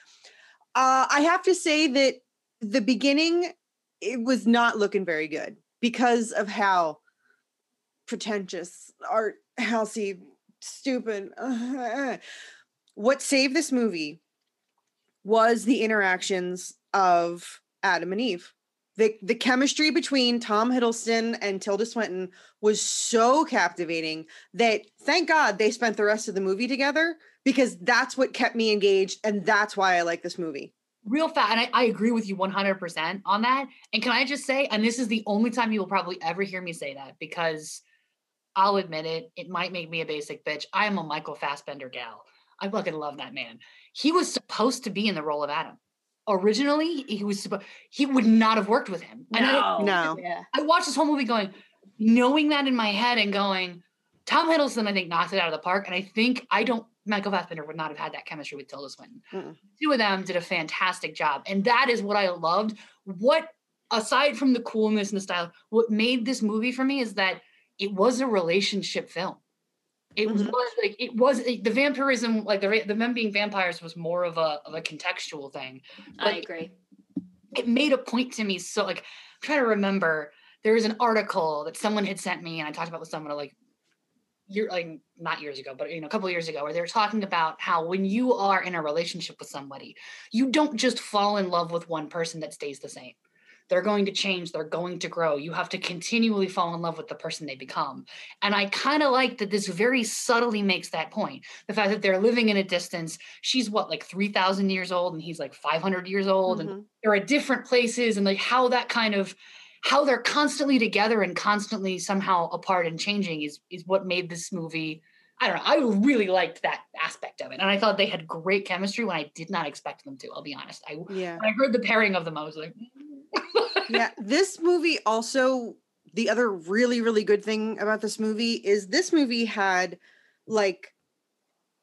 Uh, I have to say that the beginning, it was not looking very good because of how pretentious, art housey, stupid. what saved this movie was the interactions of Adam and Eve. The, the chemistry between Tom Hiddleston and Tilda Swinton was so captivating that thank God they spent the rest of the movie together because that's what kept me engaged and that's why I like this movie. Real fat, and I, I agree with you 100% on that. And can I just say, and this is the only time you will probably ever hear me say that because I'll admit it, it might make me a basic bitch. I am a Michael Fassbender gal. I fucking love that man. He was supposed to be in the role of Adam. Originally, he was supposed he would not have worked with him. And I, No. Yeah. I watched this whole movie going, knowing that in my head and going, Tom Hiddleston, I think, knocked it out of the park. And I think I don't, Michael Fassbender would not have had that chemistry with Tilda Swinton. Mm-mm. Two of them did a fantastic job. And that is what I loved. What, aside from the coolness and the style, what made this movie for me is that it was a relationship film. It was Mhm. was like it was the vampirism, like the the men being vampires, was more of a of a contextual thing I agree. it made a point to me. So like I'm trying to remember there was an article that someone had sent me and I talked about with someone like year like not years ago, but you know, a couple of years ago, where they were talking about how when you are in a relationship with somebody, you don't just fall in love with one person that stays the same. They're going to change, they're going to grow. You have to continually fall in love with the person they become. And I kind of like that this very subtly makes that point. The fact that they're living in a distance. She's what, like 3,000 years old, and he's like 500 years old. And Mhm. they're at different places and like how that kind of how they're constantly together and constantly somehow apart and changing is is what made this movie i don't know i really liked that aspect of it and i thought they had great chemistry when i did not expect them to i'll be honest i Yeah. when i heard the pairing of them i was like yeah this movie also the other really really good thing about this movie is this movie had like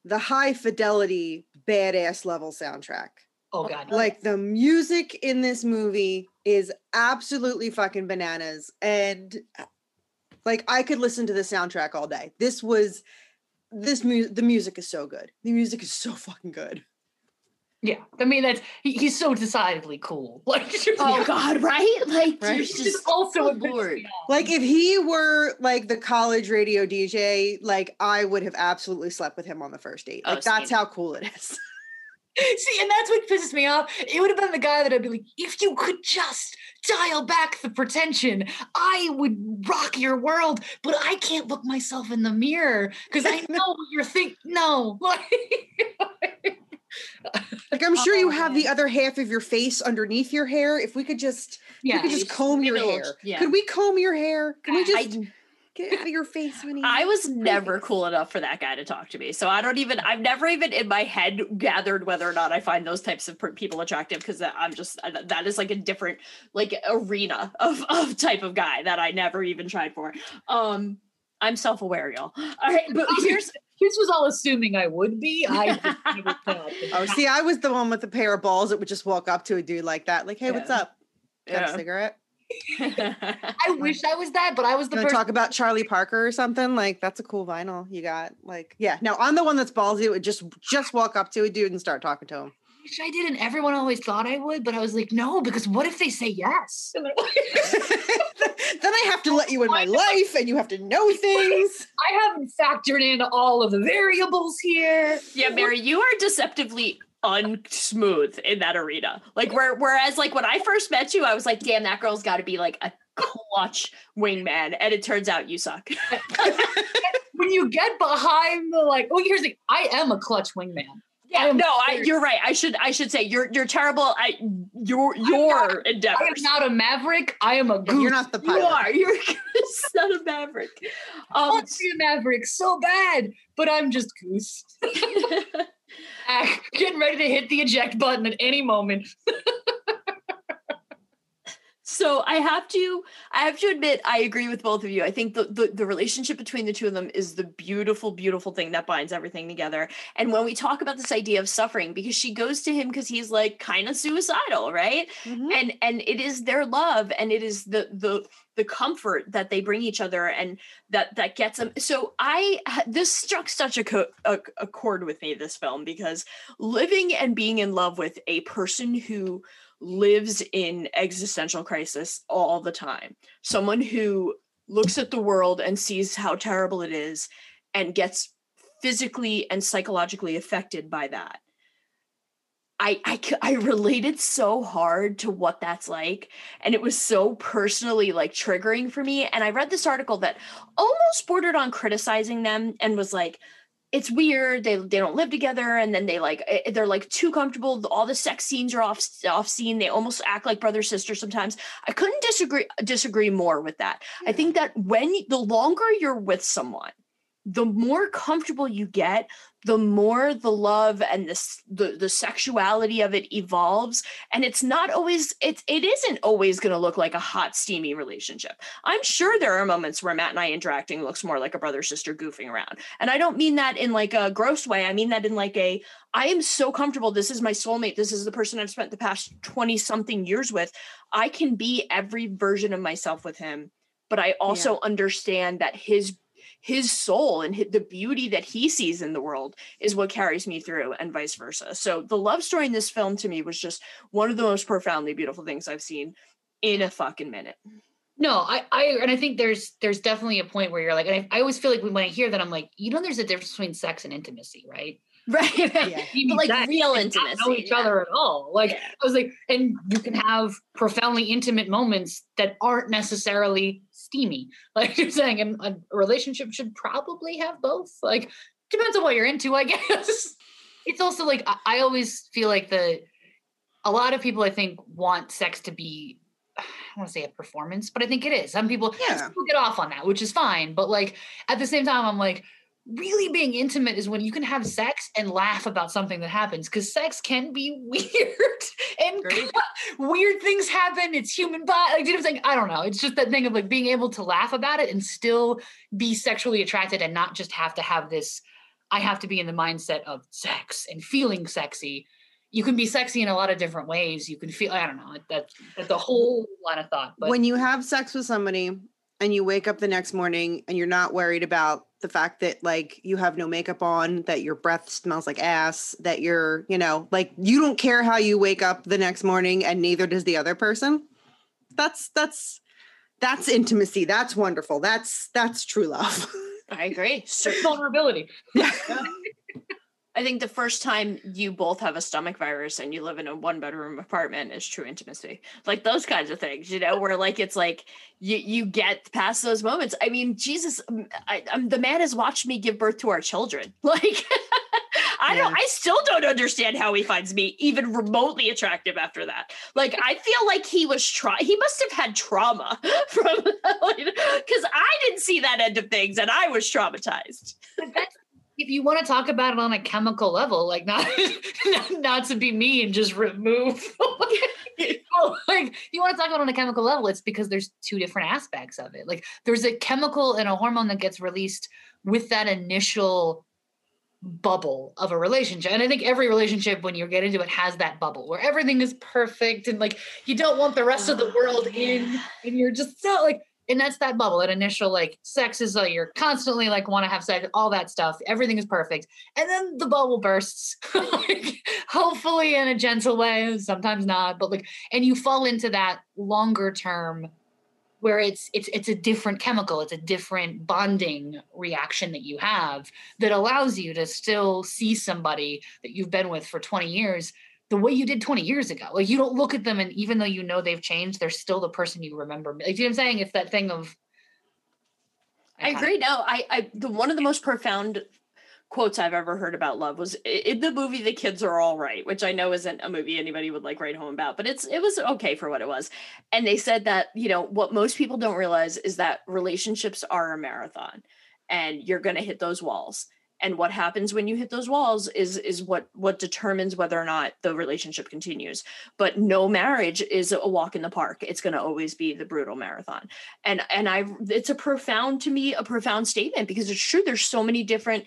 the high fidelity badass level soundtrack. Oh god oh, like the music in this movie is absolutely fucking bananas and like i could listen to the soundtrack all day. This was this mu- the music is so good. The music is so fucking good yeah i mean that's he, he's so decidedly cool like Oh God, right? Like Right? there's It's just also so a bit bored. like if he were like the college radio dj like i would have absolutely slept with him on the first date Oh, like that's same. how cool it is See, and that's what pisses me off. It would have been the guy that I'd be like, if you could just dial back the pretension, I would rock your world, but I can't look myself in the mirror because I know what you're thinking. No. Like, like i'm sure you have the other half of your face underneath your hair if we could just yeah. we could just comb your hair yeah. could we comb your hair can we I- just Get out of your face, honey. I was never cool enough for that guy to talk to me. So I don't even, I've never even in my head gathered whether or not I find those types of people attractive because I'm just, that is like a different, like arena of, of type of guy that I never even tried for. Um, I'm self aware, y'all. All right. But here's, This was all assuming I would be. I just never. Oh, see, I was the one with the pair of balls that would just walk up to a dude like that, like, "Hey, what's up? Got Yeah. a cigarette? I wish I was that, but I was the You person. to talk about Charlie Parker or something? Like, that's a cool vinyl you got. Like, yeah. No, I'm the one that's ballsy. It would just just walk up to a dude and start talking to him. Wish I did, and everyone always thought I would, but I was like, no, because what if they say yes? And they're like, then I have to let you in my life, and you have to know things. I haven't factored in all of the variables here. yeah, Mary, you are deceptively unsmooth in that arena. Like where whereas like when I first met you, I was like, damn, that girl's gotta be like a clutch wingman. And it turns out you suck. When you get behind the like, oh, here's the, I am a clutch wingman. Yeah, am no, I, you're right. I should I should say you're you're terrible. I your your I am not a maverick. I am a goose. You're not the pilot. You are. You're not a maverick. I Um, want to be a maverick so bad, but I'm just goose. Ah, Getting ready to hit the eject button at any moment. So I have to I have to admit I agree with both of you. I think the, the the relationship between the two of them is the beautiful beautiful thing that binds everything together. And when we talk about this idea of suffering because she goes to him cuz he's like kind of suicidal, right? Mhm. And and it is their love and it is the the the comfort that they bring each other and that that gets them. So I this struck such a, co- a a chord with me this film because living and being in love with a person who lives in existential crisis all the time. Someone who looks at the world and sees how terrible it is and gets physically and psychologically affected by that. I I related so hard to what that's like and it was so personally like triggering for me and I read this article that almost bordered on criticizing them and was like it's weird they they don't live together and then they like eh, they're like too comfortable all the sex scenes are off off scene they almost act like brother sister sometimes. I couldn't disagree disagree more with that. I think that when the longer you're with someone the more comfortable you get the more the love and this the, the sexuality of it evolves and it's not always it's it isn't always going to look like a hot steamy relationship. I'm sure there are moments where matt and i interacting looks more like a brother sister goofing around and i don't mean that in like a gross way i mean that in like a i am so comfortable this is my soulmate this is the person i've spent the past 20 something years with i can be every version of myself with him but i also understand that his his soul and the beauty that he sees in the world is what carries me through and vice versa so the love story in this film to me was just one of the most profoundly beautiful things i've seen in a fucking minute No, I, I, and I think there's, there's definitely a point where you're like, and I, I always feel like when I hear that, I'm like, you know, there's a difference between sex and intimacy, right? right, right. Yeah. You but like sex real and not intimacy know each yeah. other at all. Like Yeah. I was like, and you can have profoundly intimate moments that aren't necessarily steamy. Like you're saying, and a relationship should probably have both. Like depends on what you're into, I guess. It's also like I, I always feel like the a lot of people I think want sex to be I don't want to say a performance, but I think it is. Some people, some Yeah. people get off on that, which is fine. But like at the same time, I'm like, really being intimate is when you can have sex and laugh about something that happens because sex can be weird and Agreed. weird things happen. It's human body. Like, you know what I'm saying? I don't know. It's just that thing of like being able to laugh about it and still be sexually attracted and not just have to have this. I have to be in the mindset of sex and feeling sexy. You can be sexy in a lot of different ways. You can feel. I don't know. That's, that's the whole line of thought. But when you have sex with somebody and you wake up the next morning and you're not worried about the fact that like you have no makeup on, that your breath smells like ass, that you're, you know, like you don't care how you wake up the next morning and neither does the other person. That's that's that's intimacy. That's wonderful. That's that's true love. i agree vulnerability. I think the first time you both have a stomach virus and you live in a one bedroom apartment is true intimacy. Like those kinds of things, you know, where like it's like you you get past those moments. I mean, Jesus, I, um, the man has watched me give birth to our children. Like I don't. I still don't understand how he finds me even remotely attractive after that. Like I feel like he was try. He must have had trauma from because I didn't see that end of things, and I was traumatized. But that's if you want to talk about it on a chemical level, like not not, to be me and just remove. like you want to talk about on a chemical level, it's because there's two different aspects of it. Like there's a chemical and a hormone that gets released with that initial bubble of a relationship. And I think every relationship when you get into it has that bubble where everything is perfect and like you don't want the rest of the world in and you're just so like and that's that bubble that initial like sex is like you're constantly like want to have sex all that stuff everything is perfect. And then the bubble bursts like, hopefully in a gentle way sometimes not but like and you fall into that longer term where it's it's it's a different chemical it's a different bonding reaction that you have that allows you to still see somebody that you've been with for 20 years the way you did 20 years ago like you don't look at them and even though you know they've changed they're still the person you remember like, you know what i'm saying it's that thing of I agree. No, I, I, the one of the most profound quotes I've ever heard about love was in the movie "The Kids Are All Right," which I know isn't a movie anybody would like write home about, but it's it was okay for what it was. And they said that you know what most people don't realize is that relationships are a marathon, and you're going to hit those walls. And what happens when you hit those walls is is what what determines whether or not the relationship continues. But no marriage is a walk in the park. It's going to always be the brutal marathon and and i it's a profound to me a profound statement because it's true there's so many different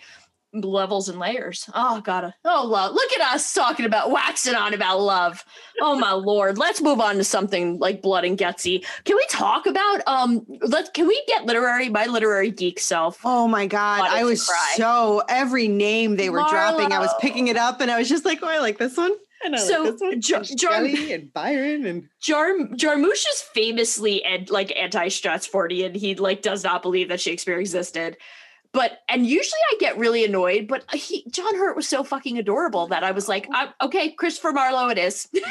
levels and layers oh god oh love look at us talking about waxing on about love oh my lord let's move on to something like blood and gutsy can we talk about um let's can we get literary my literary geek self Oh my god, I was cry. so every name they were dropping, I was picking it up and I was just like, oh, I like this one. And I So, like. Jar- Jar- and Byron and Jar Jarmusch is famously and like anti-Stratfordian. He like does not believe that Shakespeare existed. But and usually I get really annoyed, but he John Hurt was so fucking adorable that I was like, oh. i okay, Christopher Marlowe, it is. and,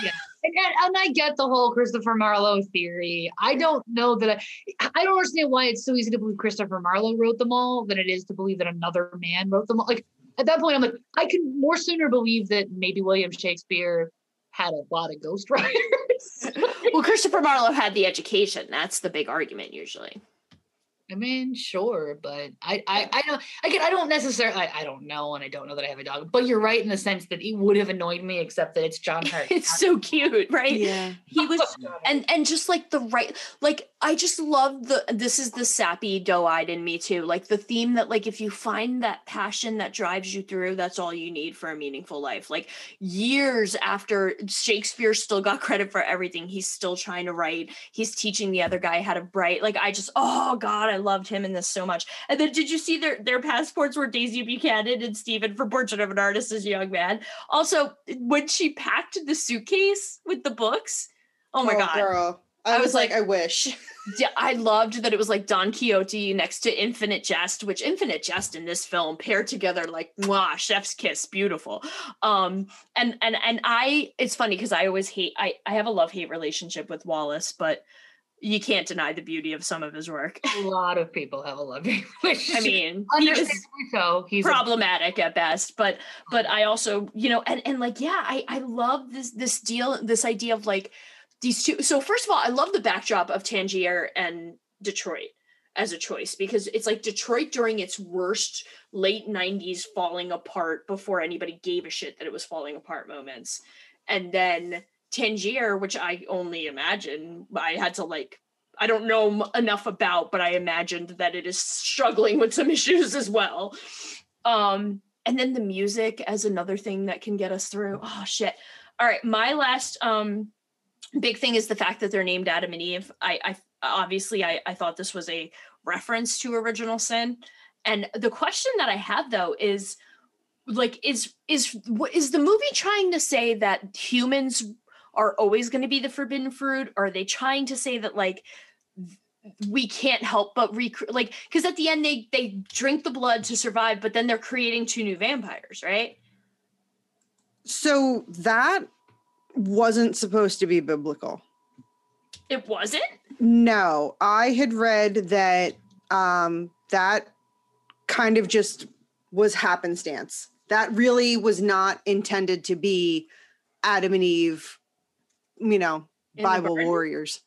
and, and I get the whole Christopher Marlowe theory. I don't know that I, I don't understand why it's so easy to believe Christopher Marlowe wrote them all than it is to believe that another man wrote them all. Like at that point, I'm like, I can more sooner believe that maybe William Shakespeare had a lot of ghostwriters. well, Christopher Marlowe had the education. That's the big argument usually. I mean, sure, but I, I, I don't. Again, I don't necessarily. I, I don't know, and I don't know that I have a dog. But you're right in the sense that it would have annoyed me, except that it's John Hurt. It's so cute, right? yeah. he was and and just like the right like i just love the this is the sappy doe-eyed in me too like the theme that like if you find that passion that drives you through that's all you need for a meaningful life like years after shakespeare still got credit for everything he's still trying to write he's teaching the other guy how to write like i just oh god i loved him in this so much and then did you see their their passports were daisy buchanan and stephen for portrait of an artist as a young man also when she packed the suitcase with the books Oh my god. girl. I, I was, was like, like- I wish. Yeah, I loved that it was like Don Quixote next to Infinite Jest, which Infinite Jest in this film paired together like mwah, chef's kiss, beautiful. Um, and and and I, it's funny because I always hate. I I have a love hate relationship with Wallace, but you can't deny the beauty of some of his work. A lot of people have a loving relationship. I mean, he understandably so. He's a- problematic at best but oh. but i also you know and and like yeah i i love this this deal this idea of like these two so first of all i love the backdrop of tangier and detroit as a choice because it's like detroit during its worst late 90s falling apart before anybody gave a shit that it was falling apart moments and then tangier which i only imagine i had to like I don't know enough about, but I imagined that it is struggling with some issues as well. Um, and then the music as another thing that can get us through. Oh shit. All right, my last um big thing is the fact that they're named Adam and Eve. I, I obviously I, I thought this was a reference to original sin. And the question that I have though is like is is what is the movie trying to say that humans are always going to be the forbidden fruit or are they trying to say that like we can't help but rec- like because at the end they they drink the blood to survive but then they're creating two new vampires right So that wasn't supposed to be biblical. it wasn't No, I had read that um that kind of just was happenstance. That really was not intended to be Adam and Eve, you know, In Bible warriors.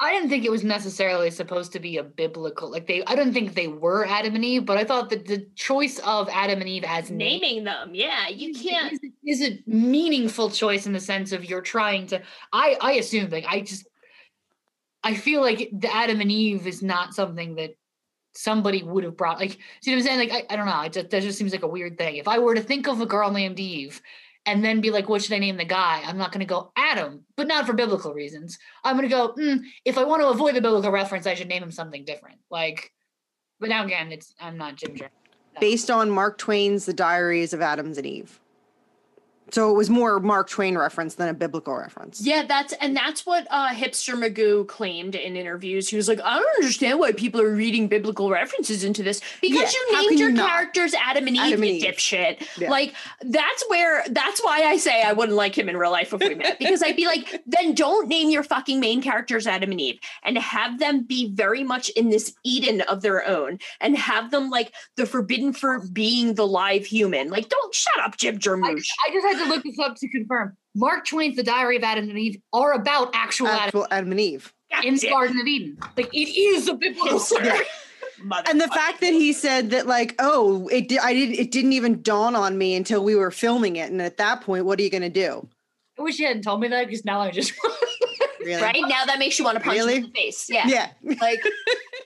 I didn't think it was necessarily supposed to be a biblical like they I didn't think they were Adam and Eve, but I thought that the choice of Adam and Eve as names Naming them, yeah, you can't. is, is a meaningful choice in the sense of you're trying to I I assume like I just I feel like the Adam and Eve is not something that somebody would have brought like see what I'm saying? Like I, I don't know. It just, that just seems like a weird thing. If I were to think of a girl named Eve and then be like, what should I name the guy? I'm not gonna go Adam, but not for biblical reasons. I'm gonna go, mm, if I want to avoid the biblical reference, I should name him something different. Like but now again, it's I'm not Jim. Based on Mark Twain's The Diaries of Adams and Eve. So it was more Mark Twain reference than a biblical reference. Yeah, that's and that's what uh hipster Magoo claimed in interviews. He was like, I don't understand why people are reading biblical references into this because Yeah, you named your you characters Adam and Eve, Adam and you Eve. dipshit. Yeah. Like that's where that's why I say I wouldn't like him in real life if we met because I'd be like, then don't name your fucking main characters Adam and Eve and have them be very much in this Eden of their own and have them like the forbidden for being the live human. Like, don't shut up, Jim I Jarmusch. just, I just had to look this up to confirm. Mark Twain's The Diary of Adam and Eve are about actual Adam Actual Adam and Eve. in the Garden of Eden. Like it is a biblical story. Yeah. And the fact that he said that, like, oh, it di- I didn't, it didn't even dawn on me until we were filming it, and at that point, what are you going to do? I wish you hadn't told me that because now I just Really? right now that makes you want to punch Really? him in the face. Yeah. Yeah. like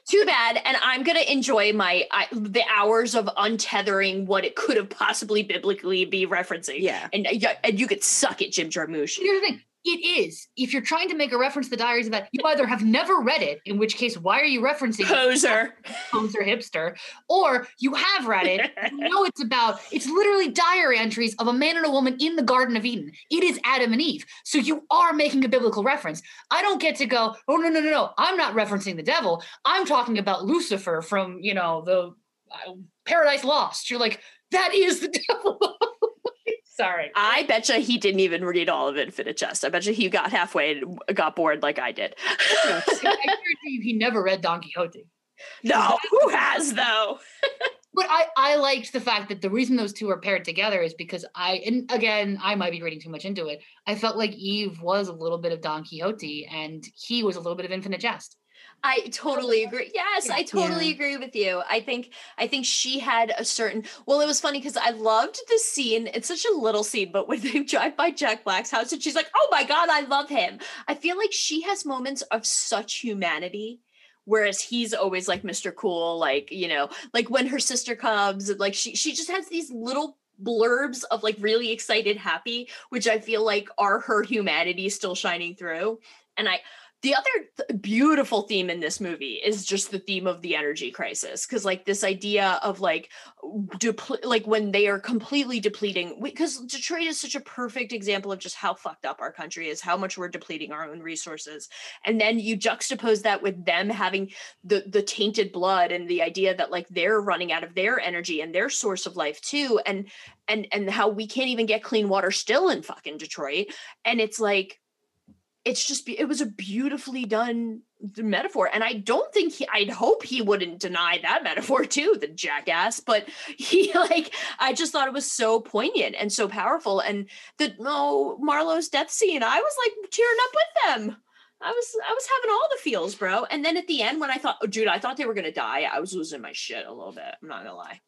too bad and i'm gonna enjoy my I, the hours of untethering what it could have possibly biblically be referencing Yeah. and, yeah, and you could suck it jim jarmusch Here's the thing. It is. If you're trying to make a reference to the diaries of that, you either have never read it, in which case, why are you referencing it? poser poser hipster, or you have read it. You know it's about. It's literally diary entries of a man and a woman in the Garden of Eden. It is Adam and Eve. So you are making a biblical reference. I don't get to go. Oh no no no no! I'm not referencing the devil. I'm talking about Lucifer from you know the uh, Paradise Lost. You're like that is the devil. Sorry. i betcha he didn't even read all of infinite jest i betcha he got halfway and got bored like i did I guarantee you he never read Don Quixote. no who has though But I, I liked the fact that the reason those two are paired together is because I, and again, I might be reading too much into it. I felt like Eve was a little bit of Don Quixote and he was a little bit of Infinite Jest. I totally agree. Yes, I totally Yeah. agree with you. I think I think she had a certain well, it was funny because I loved the scene. It's such a little scene, but when they drive by Jack Black's house and she's like, Oh my god, I love him. I feel like she has moments of such humanity. Whereas he's always like Mr. Cool, like, you know, like when her sister comes, like she she just has these little blurbs of like really excited, happy, which I feel like are her humanity still shining through. And I the other th- beautiful theme in this movie is just the theme of the energy crisis because like this idea of like depl- like when they are completely depleting because detroit is such a perfect example of just how fucked up our country is how much we're depleting our own resources. And then you juxtapose that with them having the the tainted blood and the idea that like they're running out of their energy and their source of life too and and and how we can't even get clean water still in fucking detroit. And it's like it's just it was a beautifully done metaphor and i don't think he i'd hope he wouldn't deny that metaphor too the jackass but he like i just thought it was so poignant and so powerful and the no marlowe's death scene i was like tearing up with them. I was i was having all the feels bro. And then at the end when i thought oh, dude i thought they were gonna die i was losing my shit a little bit i'm not gonna lie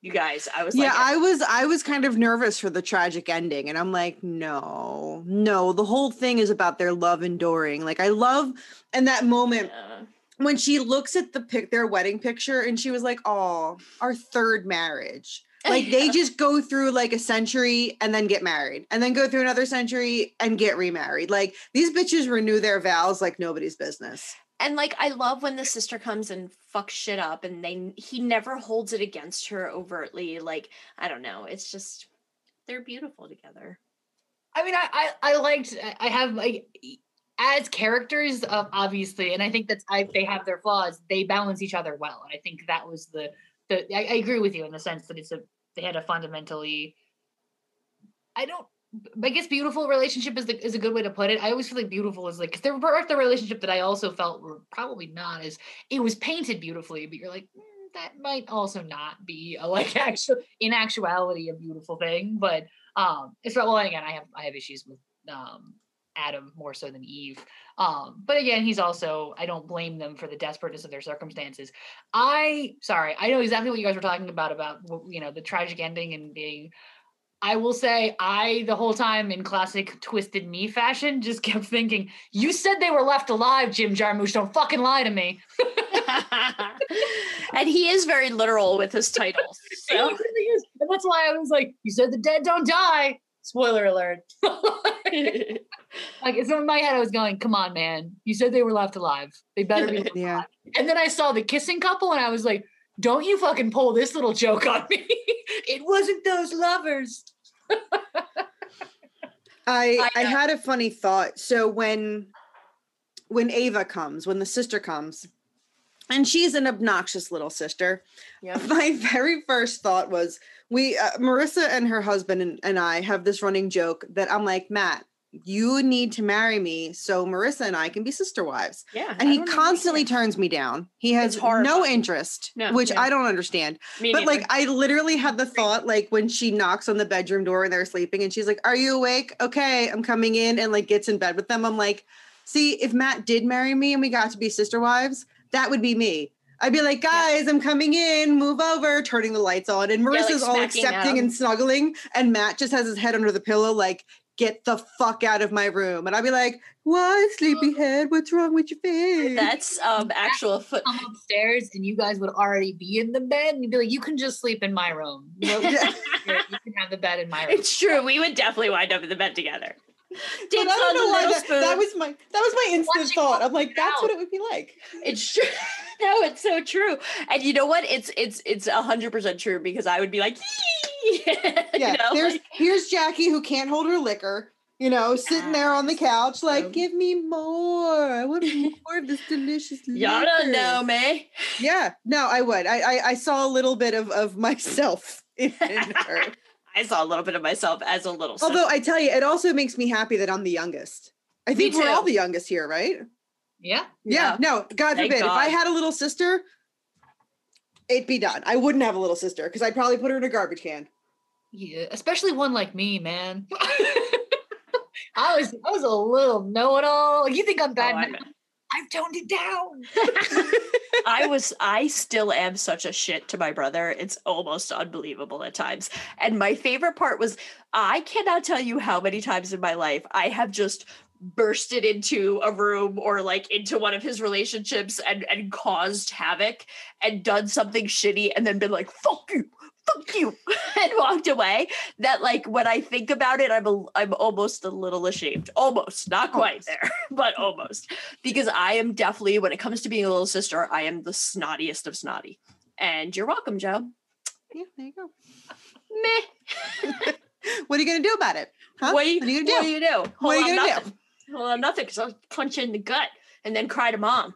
you guys i was yeah, like I was I was kind of nervous for the tragic ending, and I'm like, no, no, the whole thing is about their love enduring. Like I love, and that moment uh, when she looks at the pic, their wedding picture, and she was like, oh, our third marriage. Like they just go through like a century and then get married, and then go through another century and get remarried. Like these bitches renew their vows like nobody's business. And like I love when the sister comes and fucks shit up and they he never holds it against her overtly like I don't know it's just they're beautiful together. I mean, I, I, I liked, I have like, as characters, uh, obviously, and I think that's, I, they have their flaws, they balance each other well. And I think that was the, the, I, I agree with you in the sense that it's a, they had a fundamentally, I don't, I guess beautiful relationship is the, is a good way to put it. I always feel like beautiful is like, cause there were the relationship that I also felt were probably not as, it was painted beautifully, but you're like, "Mm, that might also not be a like actual in actuality a beautiful thing. But um, it's well again, I have I have issues with um Adam more so than Eve. Um, but again, he's also I don't blame them for the desperateness of their circumstances. I sorry, I know exactly what you guys were talking about about you know the tragic ending and being. I will say I the whole time in classic twisted me fashion just kept thinking you said they were left alive, Jim Jarmusch. Don't fucking lie to me. and he is very literal with his titles. So really. And that's why I was like, you said the dead don't die. Spoiler alert. like so in my head, I was going, come on, man. You said they were left alive. They better be. Yeah. alive." And then I saw the kissing couple, and I was like, don't you fucking pull this little joke on me. it wasn't those lovers. I I I had a funny thought. So when when Ava comes, when the sister comes, and she's an obnoxious little sister, Yep. my very first thought was we uh, Marissa and her husband and, and I have this running joke that I'm like, Matt, you need to marry me so Marissa and I can be sister wives. yeah, And he constantly turns me down. He has no interest, No, which yeah. I don't understand. Me But neither. like I literally had the thought like when she knocks on the bedroom door and they're sleeping and she's like, "Are you awake? Okay, I'm coming in." And like gets in bed with them. I'm like, "See, if Matt did marry me and we got to be sister wives, that would be me." I'd be like, "Guys, I'm coming in. Move over." Turning the lights on and like, Marissa's all accepting and snuggling and Matt just has his head under the pillow like, "Get the fuck out of my room." And I'd be like, "What, sleepyhead? What's wrong with your face?" that's um actual foot. Come upstairs, and you guys would already be in the bed, and you'd be like, you can just sleep in my room. You can have the bed in my room. It's true. We would definitely wind up in the bed together. But I don't on the know why little that, spoon. that was my that was my instant Watching thought. I'm like, that's what it would be like. It's true. no, it's so true. And you know what? It's it's it's a hundred percent true because I would be like, Yeah, you know, there's like, here's Jacki who can't hold her liquor, you know, sitting there on the couch, like, give me more. I want more of this delicious liquor. y'all don't know me. Yeah, no, I would. I I, I saw a little bit of of myself in, in her. I saw a little bit of myself as a little. sister. Although I tell you, it also makes me happy that I'm the youngest. I think we're all the youngest here, right? Yeah. Yeah. No, God Thank forbid. If I had a little sister, it'd be done. I wouldn't have a little sister because I'd probably put her in a garbage can. Yeah, especially one like me, man. I was I was a little know-it-all. You think I'm bad Oh, I now? know. I've toned it down. I was I still am such a shit to my brother. It's almost unbelievable at times. And my favorite part was I cannot tell you how many times in my life I have just bursted into a room or like into one of his relationships and and caused havoc and done something shitty and then been like fuck you fuck you and walked away that like when i think about it i'm a, i'm almost a little ashamed almost not quite there but almost because i am definitely when it comes to being a little sister i am the snottiest of snotty and you're welcome joe Yeah, there you go. meh What are you gonna do about it? Huh? what, are you, what are you gonna do do? you do What are you gonna do? nothing. Hold on, nothing because i'll punch you in the gut and then cry to mom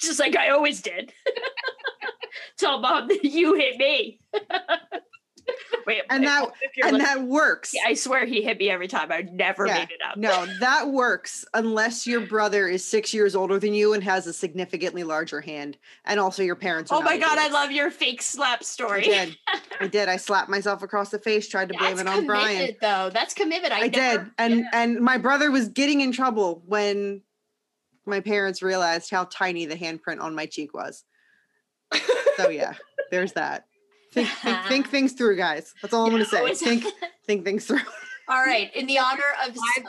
just like i always did tell mom that you hit me wait And that and listening- that works. I swear he hit me every time. I never Yeah, made it up. No, that works unless your brother is six years older than you and has a significantly larger hand, and also your parents. Are Oh my god, I love your fake slap story. I did. I did. I slapped myself across the face, tried to blame That's it on Brian. though. That's commitment. I, I never, did, and and my brother was getting in trouble when my parents realized how tiny the handprint on my cheek was. So yeah, there's that. Think, think, think things through, guys. That's all I'm gonna say. Think think things through. All right. In the honor of. Five-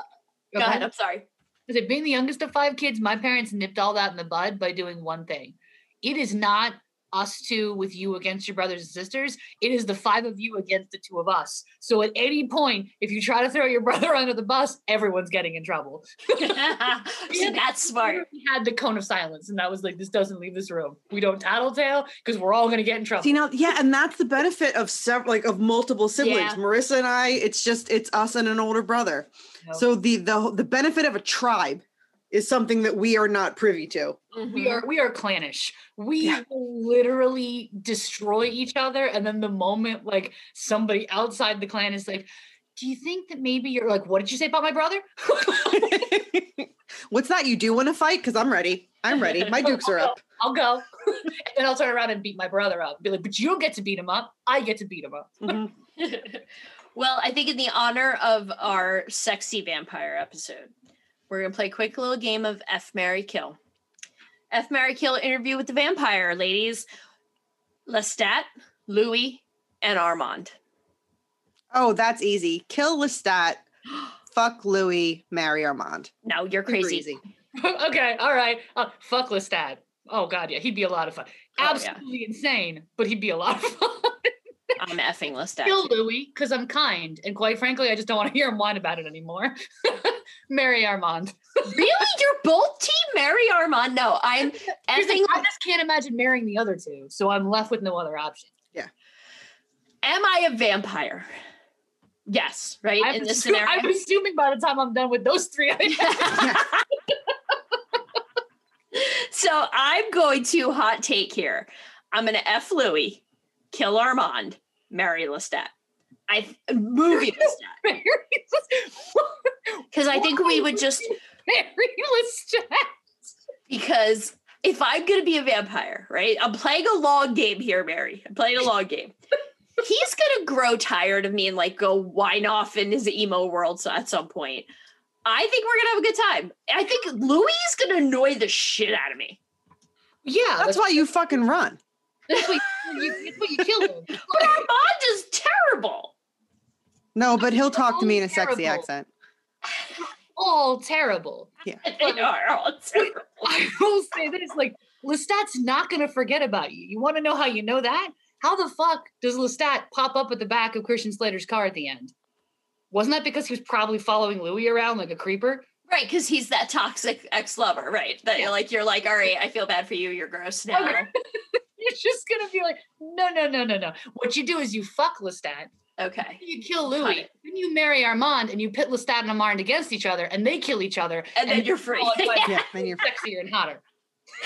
Go ahead. I'm sorry. Is it being the youngest of five kids? My parents nipped all that in the bud by doing one thing. It is not us two with you against your brothers and sisters. It is the five of you against the two of us. So at any point, if you try to throw your brother under the bus, everyone's getting in trouble. See, that's smart. We had the cone of silence, and that was like, this doesn't leave this room. We don't tattletale because we're all gonna get in trouble. You know, yeah, and that's the benefit of several, like of multiple siblings. Yeah. Marissa and I, it's just it's us and an older brother. Yep. So the the the benefit of a tribe is something that we are not privy to. Mm-hmm. we are we are clannish. We Yeah. literally destroy each other, and then the moment like somebody outside the clan is like, "Do you think that maybe you're like, what did you say about my brother?" What's that? You do want to fight? Because I'm ready. I'm ready. My dukes are up. I'll go. and then I'll turn around and beat my brother up. Be like, but you don't get to beat him up. I get to beat him up. Mm-hmm. well, I think in the honor of our sexy vampire episode, we're gonna play a quick little game of F Mary Kill. F Mary Kill interview with the vampire ladies, Lestat, Louis, and Armand. Oh, that's easy. Kill Lestat, fuck Louis, marry Armand. No, you're Super crazy. okay, all right. Uh, fuck Lestat. Oh god, yeah, he'd be a lot of fun. Oh, yeah. Absolutely insane, but he'd be a lot of fun. I'm effing Lestat. Kill Louis because I'm kind, and quite frankly, I just don't want to hear him whine about it anymore. Mary Armand. really? You're both team Mary Armand? No, I'm effing. I just can't imagine marrying the other two, so I'm left with no other option. Yeah. Am I a vampire? Yes, right? I'm, In this assu- scenario. I'm assuming by the time I'm done with those three, so I'm going to hot take here. I'm going to F Louis, kill Armand, marry Lestat. I movie Lestat because I think we would just marry Lestat. because if I'm going to be a vampire, right? I'm playing a long game here, Mary. I'm playing a long game. He's going to grow tired of me and like go whine off in his emo world so at some point. I think we're going to have a good time. I think Louis is going to annoy the shit out of me. Yeah, That's why you fucking run. That's what you, that's what you kill him. But Armand is terrible. No, but he'll talk to me in a Terrible. sexy accent. All terrible. Yeah. They are all terrible. I will say this: like Lestat's not going to forget about you. You want to know how you know that? How the fuck does Lestat pop up at the back of Christian Slater's car at the end? Wasn't that because he was probably following Louis around like a creeper? Right, because he's that toxic ex-lover, right? That you're like you're like, all right, I feel bad for you. You're gross now. Okay. You're just gonna be like, no, no, no, no, no. What you do is you fuck Lestat, Okay. you kill Got Louis, then you marry Armand, and you pit Lestat and Armand against each other, and they kill each other, And then you're free. it's like Yeah, then you're sexier and hotter.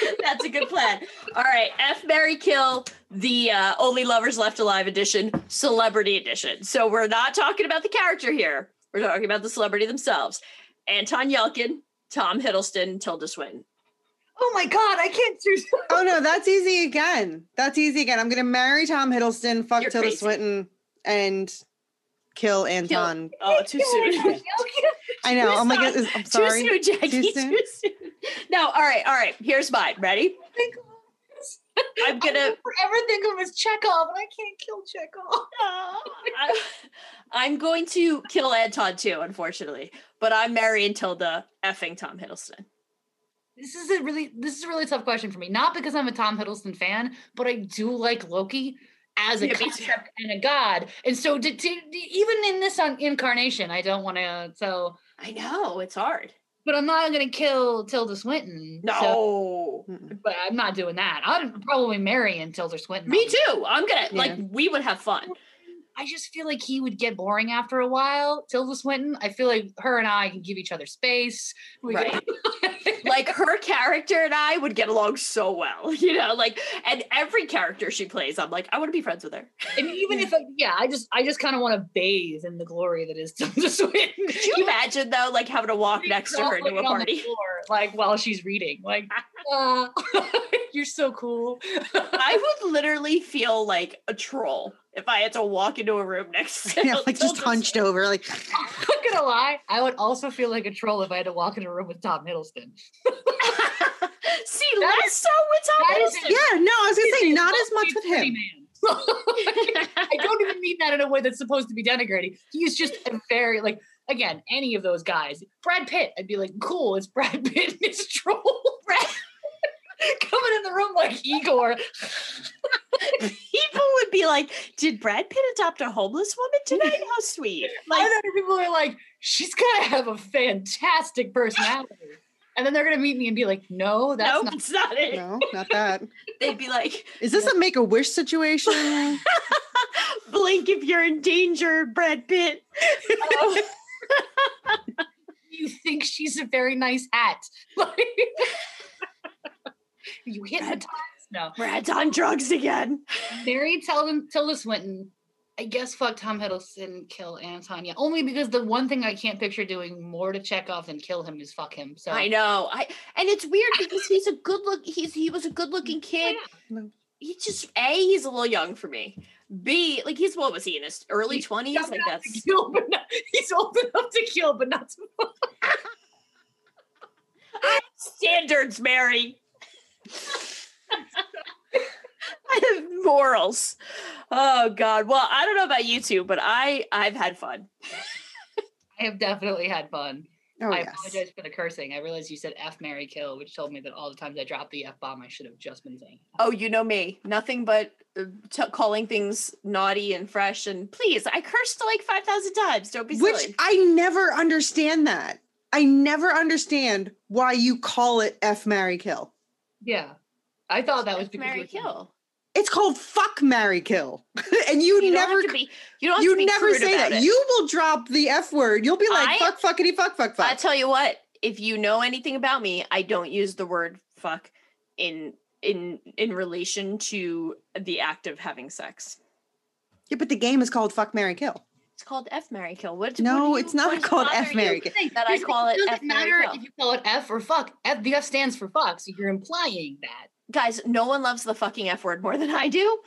That's a good plan. All right, F Mary Kill, the uh, Only Lovers Left Alive edition, Celebrity edition. So we're not talking about the character here. We're talking about the celebrity themselves. Anton Yelchin, Tom Hiddleston, Tilda Swinton. Oh my god, I can't do. Oh no, that's easy again. That's easy again. I'm gonna marry Tom Hiddleston, fuck You're Tilda crazy. Swinton, and kill Anton. Oh, too soon. I know. Oh too I'm like, soon. is- I'm sorry. Too soon, Jacki. Too Too soon? soon. No, all right, all right. Here's mine. Ready? I'm gonna. I forever think of him as Chekov, and I can't kill Chekov. I, I'm going to kill Anton too, unfortunately. But I'm marrying Tilda effing Tom Hiddleston. This is a really this is a really tough question for me. Not because I'm a Tom Hiddleston fan, but I do like Loki as a Yeah, me too. concept and a god. And so to, to, even in this un- incarnation, I don't want to. So, I know it's hard. but I'm not going to kill Tilda Swinton. No, so- but I'm not doing that. I'm probably marrying Tilda Swinton. me too. I'm gonna like we would have fun. I just feel like he would get boring after a while. Tilda Swinton, I feel like her and I can give each other space. We Right. like her character and I would get along so well, you know, like and every character she plays, I'm like, I want to be friends with her. and even if, I, yeah, I just, I just kind of want to bathe in the glory that is Tilda Swinton. Could you imagine though, like having to walk next to her to a Laying on the party? floor, like while she's reading. Like, uh, you're so cool. I would literally feel like a troll if I had to walk into a room next to Yeah, like just hunched over, like I'm not gonna lie. I would also feel like a troll if I had to walk in a room with Tom Hiddleston. See, That less so with Tom that is Hiddleston. yeah, no, I was gonna say not as much with him. I don't even mean that in a way that's supposed to be denigrating. He's just a very like again, any of those guys. Brad Pitt, I'd be like, cool, it's Brad Pitt and his troll. Brad coming in the room like Igor. People would be like, "Did Brad Pitt adopt a homeless woman tonight? How sweet!" Like, Like, other people are like, she's gonna have a fantastic personality. And then they're gonna meet me and be like, no, that's nope, not it's not it. No, not that. They'd be like, Is this a make a wish situation? "Blink if you're in danger, Brad Pitt." Oh. you think she's a very nice hat. Like you hypnotize. No. Brad's on drugs again. Mary Tilda, Tilda Swinton, I guess fuck Tom Hiddleston, kill Anton. Yeah, only because the one thing I can't picture doing more to Chekov than kill him is fuck him. So I know. I and it's weird because he's a good look. He's he was a good looking oh, kid. No. He just a he's a little young for me. B like he's what was he in his early twenties? young Like to that's kill, but not, he's old enough to kill, but not to fuck. standards, Mary. I have morals. Oh God. Well, I don't know about you two, but I I've had fun. I have definitely had fun. Oh I yes. apologize for the cursing. I realized you said F Mary Kill, which told me that all the times I dropped the F bomb, I should have just been saying. Oh, you know me. Nothing but uh, t- calling things naughty and fresh. And please, I cursed like five thousand times. Don't be Which silly. I never understand that. I never understand why you call it F Mary Kill. Yeah. I thought that was because you Mary were kill. It's called fuck Mary Kill. and you, You never don't have to be. You don't. Have you to be never say that. it. You will drop the F word. You'll be like I- fuck fuckity fuck fuck fuck. I tell you what. If you know anything about me, I don't use the word fuck in in in relation to the act of having sex. yeah, but the game is called Fuck Mary Kill. It's called F Mary Kill. What? No, what do it's you- not called F Mary Kill. That I call thing, it doesn't F matter if you call it F or fuck. F the F stands for fuck, so you're implying that. Guys, no one loves the fucking F word more than I do,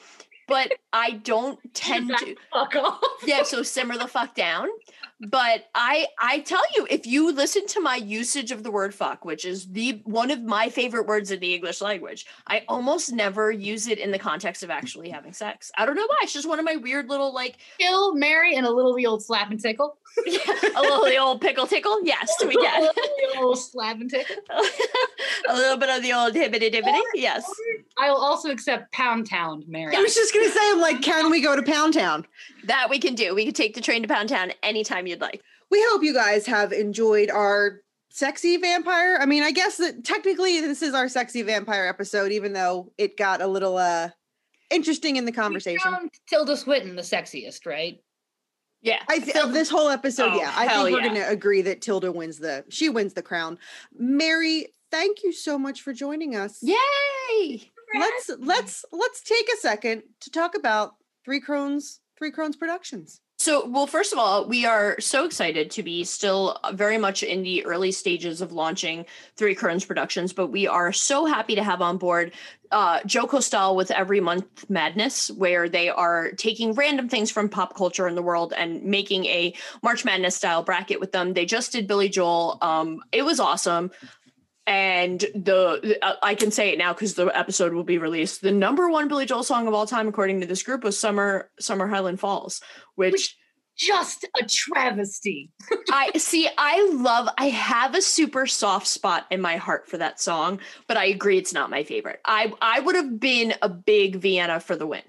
but I don't tend to. Fuck off. Yeah, so simmer the fuck down. But I I tell you, if you listen to my usage of the word fuck, which is the one of my favorite words in the English language, I almost never use it in the context of actually having sex. I don't know why. It's just one of my weird little like Kill, marry, and a little the old slap and tickle. a little the old pickle tickle. Yes, we get a get little the old slap and tickle. a little bit of the old hibbity dibbity. Yes. I will also accept Pound Town, Mary. I was just gonna say, I'm like, can we go to Pound Town? That we can do. We can take the train to Pound Town anytime you'd like. We hope you guys have enjoyed our sexy vampire. I mean, I guess that technically this is our sexy vampire episode, even though it got a little uh interesting in the We conversation. found Tilda Swinton the sexiest, right? Yeah. I th- of this whole episode, Oh, yeah, I think we're yeah. gonna agree that Tilda wins the she wins the crown. Mary, thank you so much for joining us. Yay! Let's let's let's take a second to talk about Three Crones Three Crones Productions. So, well, first of all, we are so excited to be still very much in the early stages of launching Three Crones Productions, but we are so happy to have on board uh, Joe Costal with Every Month Madness, where they are taking random things from pop culture in the world and making a March Madness style bracket with them. They just did Billy Joel. Um, it was awesome. And the uh, I can say it now because the episode will be released. The number one Billy Joel song of all time, according to this group, was "Summer Summer Highland Falls," which Which- Just a travesty. I see. I love. I have a super soft spot in my heart for that song, but I agree it's not my favorite. I I would have been a big Vienna for the win,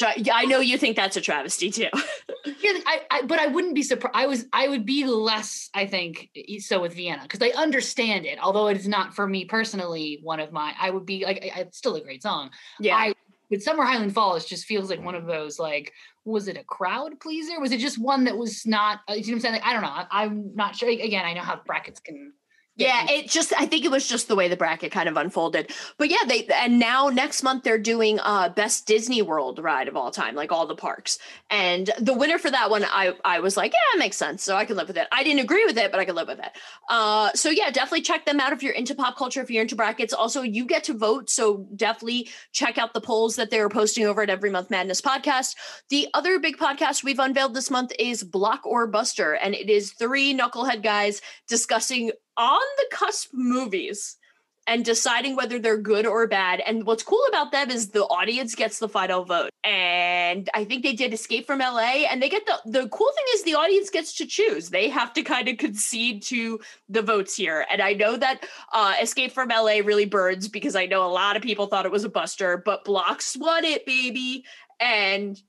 but I, I know you think that's a travesty too. Yeah, I, I, but I wouldn't be surprised. I was, I would be less, I think, so with Vienna because I understand it. Although it is not for me personally one of my. I would be like, I, it's still a great song. yeah, I, but Summer Highland Falls just feels like one of those like, was it a crowd pleaser? Was it just one that was not? uh, You know what I'm saying? Like, I don't know. I, I'm not sure. Again, I know how brackets can. Yeah. It just. I think it was just the way the bracket kind of unfolded. But yeah, they and now next month they're doing uh best Disney World ride of all time, like all the parks. And the winner for that one, I I was like, yeah, it makes sense. So I can live with it. I didn't agree with it, but I can live with it. Uh, so yeah, definitely check them out if you're into pop culture, if you're into brackets. Also, you get to vote, so definitely check out the polls that they're posting over at Every Month Madness podcast. The other big podcast we've unveiled this month is Block or Buster, and it is three knucklehead guys discussing on the cusp movies and deciding whether they're good or bad. And what's cool about them is the audience gets the final vote. And I think they did Escape from LA, and they get the the cool thing is the audience gets to choose. They have to kind of concede to the votes here. And I know that uh, Escape from LA really burns because I know a lot of people thought it was a buster, but Blocks won it, baby. And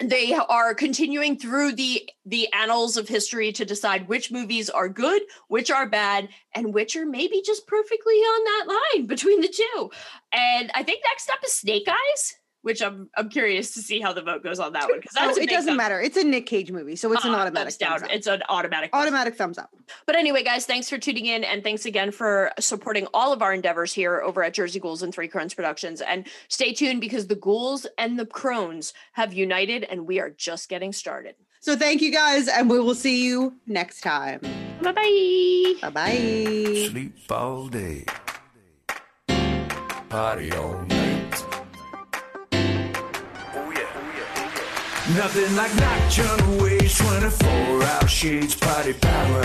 they are continuing through the the annals of history to decide which movies are good which are bad and which are maybe just perfectly on that line between the two. And i think next up is snake eyes which I'm I'm curious to see how the vote goes on that one because So that's a it doesn't thumb- matter. It's a Nick Cage movie, so it's an uh, automatic thumbs down. thumbs up. It's an automatic automatic thumbs up. But anyway, guys, thanks for tuning in and thanks again for supporting all of our endeavors here over at Jersey Ghouls and Three Crones Productions. And stay tuned because the ghouls and the crones have united and we are just getting started. So thank you guys, and we will see you next time. Bye bye. Bye bye. Sleep all day. Party all night. Nothing like nocturnal waves, 24 hour shades, party power.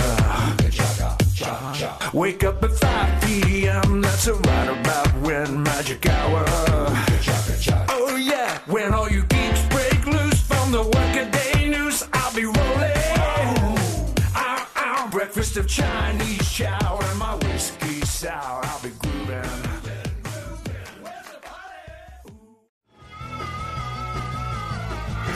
Wake up at 5 p.m., that's right about when magic hour. Oh yeah, when all you geeks break loose from the workaday news, I'll be rolling. Ow, ow, breakfast of Chinese chow and my whiskey sour, I'll be